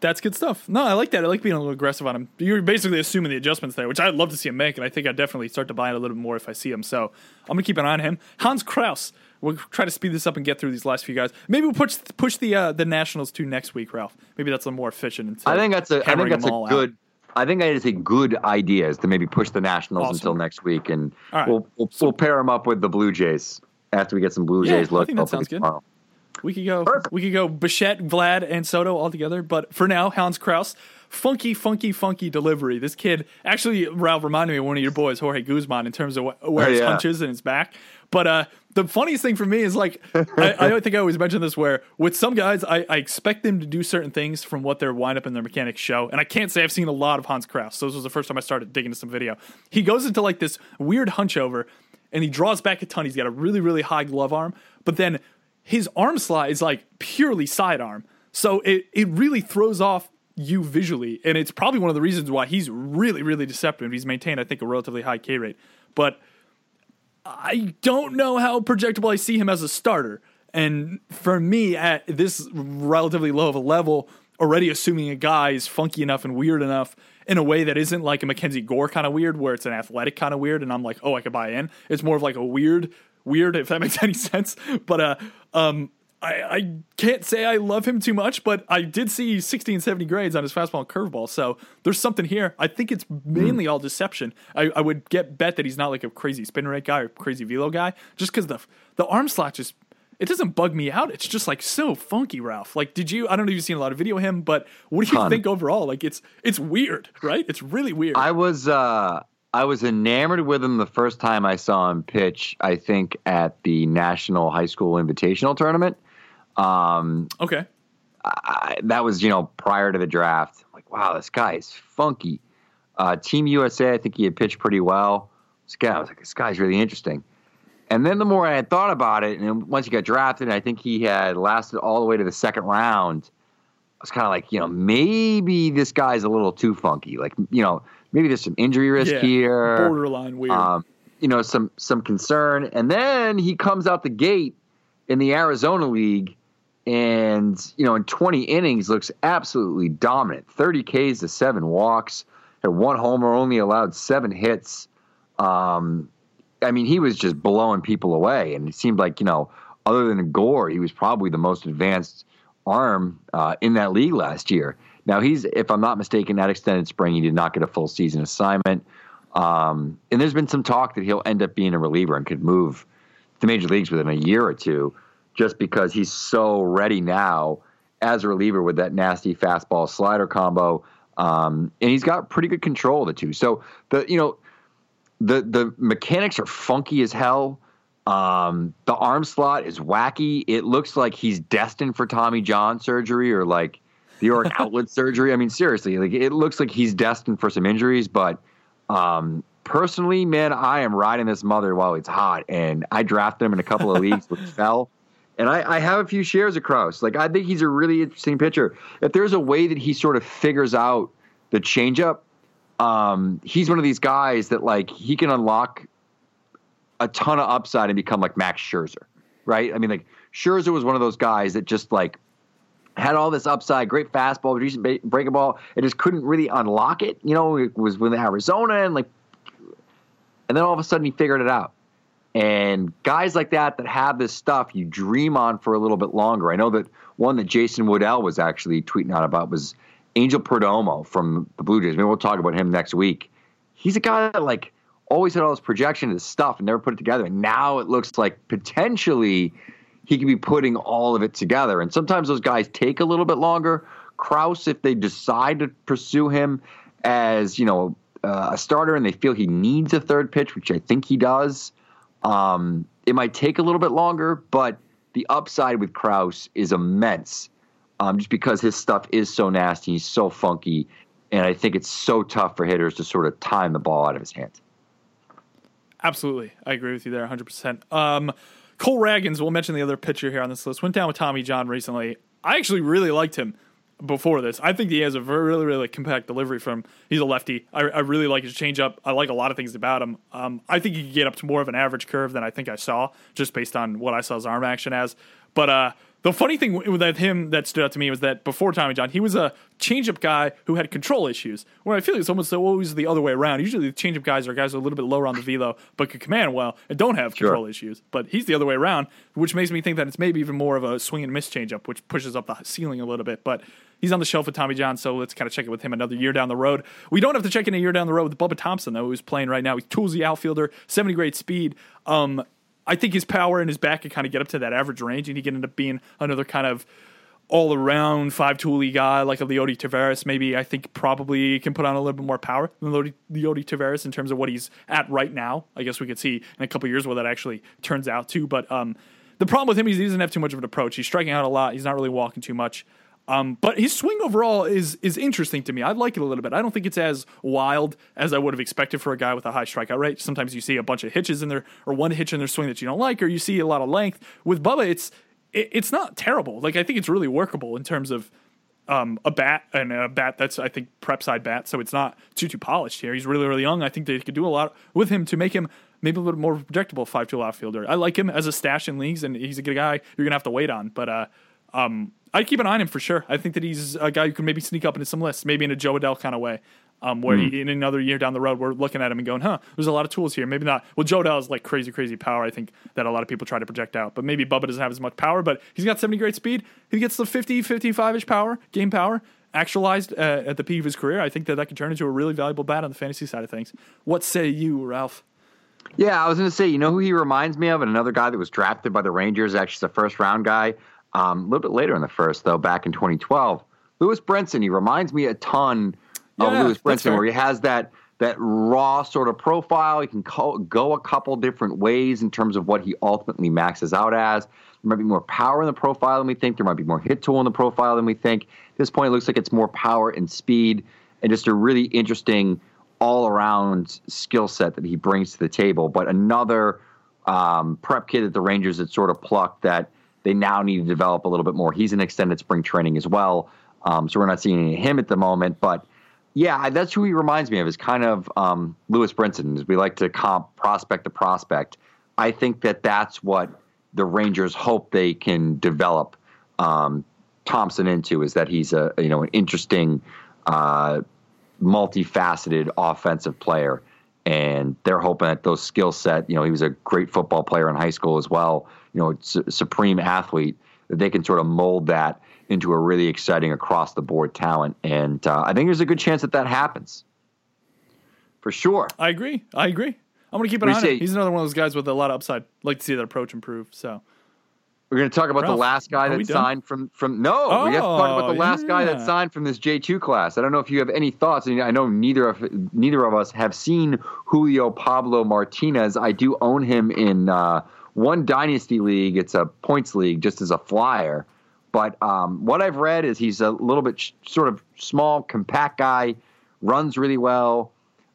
That's good stuff. No, I like that. I like being a little aggressive on him. You're basically assuming the adjustments there, which I'd love to see him make, and I think I'd definitely start to buy it a little bit more if I see him. So I'm gonna keep an eye on him. Hans Crouse. We'll try to speed this up and get through these last few guys. Maybe we'll push push the uh, the Nationals to next week, Ralph. Maybe that's a little more efficient. I think that's a I think that's a out. good. I think that is a good idea is to maybe push the Nationals Awesome. until next week, and right. we'll we'll, we'll pair them up with the Blue Jays after we get some Blue Yeah, Jays I think that sounds good. tomorrow. We could go. Perfect. We could go. Bichette, Vlad, and Soto all together. But for now, Hans Crouse, funky, funky, funky delivery. This kid actually, Ralph reminded me of one of your boys, Jorge Guzman, in terms of wh- where Oh, his yeah. hunches and his back. But uh, the funniest thing for me is like, I, I don't think I always mention this. Where with some guys, I, I expect them to do certain things from what their windup and their mechanics show, and I can't say I've seen a lot of Hans Crouse. So this was the first time I started digging into some video. He goes into like this weird hunch over, and he draws back a ton. He's got a really, really high glove arm, but then his arm slot is like purely sidearm. So it, it really throws off you visually. And it's probably one of the reasons why he's really, really deceptive. He's maintained, I think, a relatively high K rate. But I don't know how projectable I see him as a starter. And for me, at this relatively low of a level, already assuming a guy is funky enough and weird enough in a way that isn't like a Mackenzie Gore kind of weird, where it's an athletic kind of weird, and I'm like, oh, I could buy in. It's more of like a weird, weird, if that makes any sense. But uh, um, I, I can't say I love him too much, but I did see 60 and 70 grades on his fastball and curveball. So there's something here. I think it's mainly all deception. I, I would get bet that he's not like a crazy spin rate guy or crazy velo guy, just because the the arm slot just it doesn't bug me out. It's just like so funky, Ralph. Like, did you? I don't know if you've seen a lot of video of him, but what do you Ton. think overall? Like, it's it's weird, right? It's really weird. I was uh, I was enamored with him the first time I saw him pitch. I think at the National High School Invitational Tournament. Um, okay. I, that was you know prior to the draft. I'm like, wow, this guy is funky. Uh, Team USA, I think he had pitched pretty well. This guy, I was like, this guy's really interesting. And then the more I had thought about it, and once he got drafted, I think he had lasted all the way to the second round. I was kind of like, you know, maybe this guy's a little too funky. Like, you know, maybe there's some injury risk Yeah. here Borderline weird. um, you know, some some concern. And then he comes out the gate in the Arizona League, and you know, in 20 innings, looks absolutely dominant. 30 Ks to seven walks, had one homer, only allowed seven hits. Um, I mean, he was just blowing people away, and it seemed like you know, other than Gore, he was probably the most advanced arm uh, in that league last year. Now he's, if I'm not mistaken, that extended spring, he did not get a full season assignment. Um, and there's been some talk that he'll end up being a reliever and could move to major leagues within a year or two, just because he's so ready now as a reliever with that nasty fastball slider combo. Um, and he's got pretty good control of the two. So the you know the the mechanics are funky as hell. Um, the arm slot is wacky. It looks like he's destined for Tommy John surgery or like the thoracic outlet surgery. I mean, seriously, like it looks like he's destined for some injuries. But um, personally, man, I am riding this mother while it's hot, and I drafted him in a couple of leagues which fell. And I, I have a few shares of Crouse. Like I think he's a really interesting pitcher. If there's a way that he sort of figures out the changeup, um, he's one of these guys that like he can unlock a ton of upside and become like Max Scherzer, right? I mean, like Scherzer was one of those guys that just like had all this upside, great fastball, decent breaking ball, and just couldn't really unlock it. You know, it was with Arizona and like, and then all of a sudden he figured it out. And guys like that that have this stuff, you dream on for a little bit longer. I know that one that Jason Woodell was actually tweeting out about was Angel Perdomo from the Blue Jays. Maybe we'll talk about him next week. He's a guy that like always had all this projection and stuff and never put it together. And now it looks like potentially he could be putting all of it together. And sometimes those guys take a little bit longer. Crouse, if they decide to pursue him as you know uh, a starter and they feel he needs a third pitch, which I think he does, um, it might take a little bit longer. But the upside with Crouse is immense, um, just because his stuff is so nasty, he's so funky, and I think it's so tough for hitters to sort of time the ball out of his hands. Absolutely. I agree with you there 100%. Um, Cole Ragans, we'll mention the other pitcher here on this list, went down with Tommy John recently. I actually really liked him before this. I think he has a very, really, really compact delivery from. He's a lefty. I, I really like his changeup. I like a lot of things about him. Um, I think he could get up to more of an average curve than I think I saw, just based on what I saw his arm action as. But uh, the funny thing with him that stood out to me was that before Tommy John, he was a changeup guy who had control issues. Where I feel like it's almost always the other way around. Usually, the changeup guys are guys who are a little bit lower on the velo, but can command well and don't have Sure. control issues. But he's the other way around, which makes me think that it's maybe even more of a swing and miss changeup, which pushes up the ceiling a little bit. But he's on the shelf with Tommy John, so let's kind of check it with him another year down the road. We don't have to check in a year down the road with Bubba Thompson, though, who's playing right now. He's toolsy outfielder, 70 grade speed. Um, I think his power and his back can kind of get up to that average range, and he can end up being another kind of all around five tooly guy like a Leody Taveras. Maybe I think probably can put on a little bit more power than Leody Taveras in terms of what he's at right now. I guess we could see in a couple years what that actually turns out to. But um, the problem with him is he doesn't have too much of an approach. He's striking out a lot. He's not really walking too much. Um, but his swing overall is is interesting to me. I like it a little bit. I don't think it's as wild as I would have expected for a guy with a high strikeout rate. Sometimes you see a bunch of hitches in there, or one hitch in their swing that you don't like, or you see a lot of length. With Bubba, it's it, it's not terrible. Like I think it's really workable in terms of um, a bat and a bat that's I think prep side bat, so it's not too too polished here. He's really really young. I think they could do a lot with him to make him maybe a little more projectable five tool outfielder. I like him as a stash in leagues, and he's a good guy you're gonna have to wait on. But uh, um, I'd keep an eye on him for sure. I think that he's a guy who can maybe sneak up into some lists, maybe in a Jo Adell kind of way. Um, where he, in another year down the road, we're looking at him and going, huh, there's a lot of tools here. Maybe not. Well, Jo Adell is like crazy, crazy power. I think that a lot of people try to project out. But maybe Bubba doesn't have as much power, but he's got 70 great speed. He gets the 50, 55 ish power, game power, actualized uh, at the peak of his career. I think that that could turn into a really valuable bat on the fantasy side of things. What say you, Ralph? Yeah, I was going to say, you know who he reminds me of? And another guy that was drafted by the Rangers, actually, the first round guy. Um, a little bit later in the first, though, back in 2012. Lewis Brinson. He reminds me a ton of Yeah, Lewis Brinson, where he has that that raw sort of profile. He can co- go a couple different ways in terms of what he ultimately maxes out as. There might be more power in the profile than we think. There might be more hit tool in the profile than we think. At this point, it looks like it's more power and speed, and just a really interesting all around skill set that he brings to the table. But another um, prep kid that the Rangers had sort of plucked that they now need to develop a little bit more. He's in extended spring training as well. Um, so we're not seeing any of him at the moment. But yeah, that's who he reminds me of is kind of um, Lewis Brinson. We like to comp prospect to prospect. I think that that's what the Rangers hope they can develop um, Thompson into is that he's a you know an interesting, uh, multifaceted offensive player, and they're hoping that those skill set. You know, he was a great football player in high school as well. You know, su- supreme athlete. That they can sort of mold that into a really exciting across the board talent, and uh, I think there's a good chance that that happens. For sure. I agree. I agree. I'm going to keep an We eye on him. He's another one of those guys with a lot of upside. Like to see that approach improve. So We're going to talk about Ralph, the last guy that done? signed from from. No, we have to talk about Oh, the last guy that signed from this J two class. I don't know if you have any thoughts. and I know neither of neither of us have seen Julio Pablo Martinez. I do own him in uh, one dynasty league. It's a points league, just as a flyer. But um, what I've read is he's a little bit sh- sort of small, compact guy, runs really well.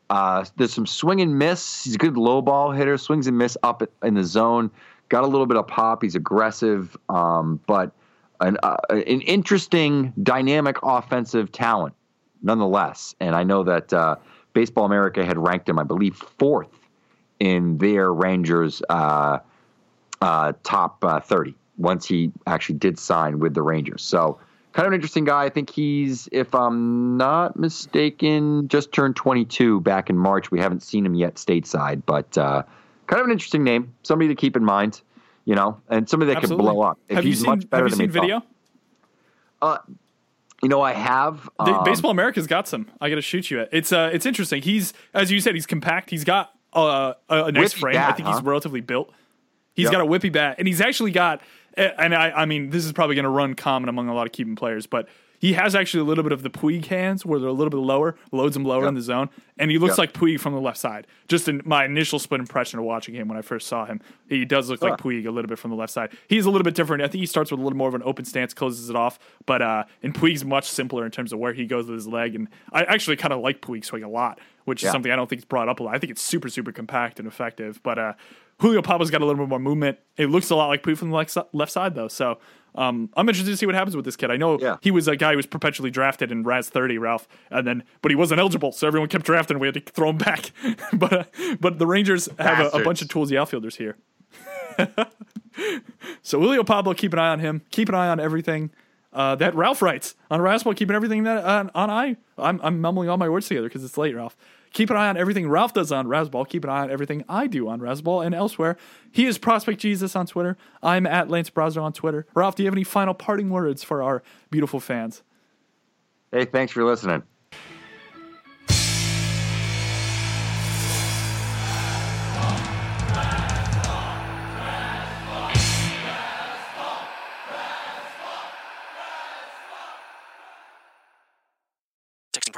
Uh, there's some swing and miss. He's a good low ball hitter, swings and miss up in the zone. Got a little bit of pop. He's aggressive, um, but an, uh, an interesting, dynamic offensive talent nonetheless. And I know that uh, Baseball America had ranked him, I believe, fourth in their Rangers uh, uh, top uh, 30 once he actually did sign with the Rangers. So, kind of an interesting guy. I think he's, if I'm not mistaken, just turned 22 back in March. We haven't seen him yet stateside, but uh, kind of an interesting name. Somebody to keep in mind, you know, and somebody that absolutely. could blow up. If have he's you seen, much better have you than seen video? thought. You know, I have. Um, Baseball America's got some. I got to shoot you at. It's uh, it's interesting. He's as you said, he's compact. He's got uh, a, a nice Whippy frame. I bat, think he's relatively built. He's Yep. got a whippy bat, and he's actually got and I, I mean, this is probably going to run common among a lot of Cuban players, but he has actually a little bit of the Puig hands where they're a little bit lower, loads them lower Yep. in the zone, and he looks Yep. like Puig from the left side. Just in my initial split impression of watching him when I first saw him, he does look like Huh. Puig a little bit from the left side. He's a little bit different. I think he starts with a little more of an open stance, closes it off, but uh, and Puig's much simpler in terms of where he goes with his leg. And I actually kind of like Puig swing a lot, which is something I don't think is brought up a lot. I think it's super, super compact and effective, but uh, Julio Pablo's got a little bit more movement. It looks a lot like Puig from the left side, though. So um, I'm interested to see what happens with this kid. I know Yeah. he was a guy who was perpetually drafted in Raz 30, Ralph, and then but he wasn't eligible, so everyone kept drafting. We had to throw him back. but uh, but the Rangers have a, a bunch of toolsy outfielders here. so Julio Pablo, keep an eye on him. Keep an eye on everything. Uh, that Ralph writes on Razzball, keeping everything that on, on I. I'm I'm mumbling all my words together because it's late, Ralph. Keep an eye on everything Ralph does on Razzball. Keep an eye on everything I do on Razzball and elsewhere. He is Prospect Jesus on Twitter. I'm at Lance Brazo on Twitter. Ralph, do you have any final parting words for our beautiful fans? Hey, thanks for listening.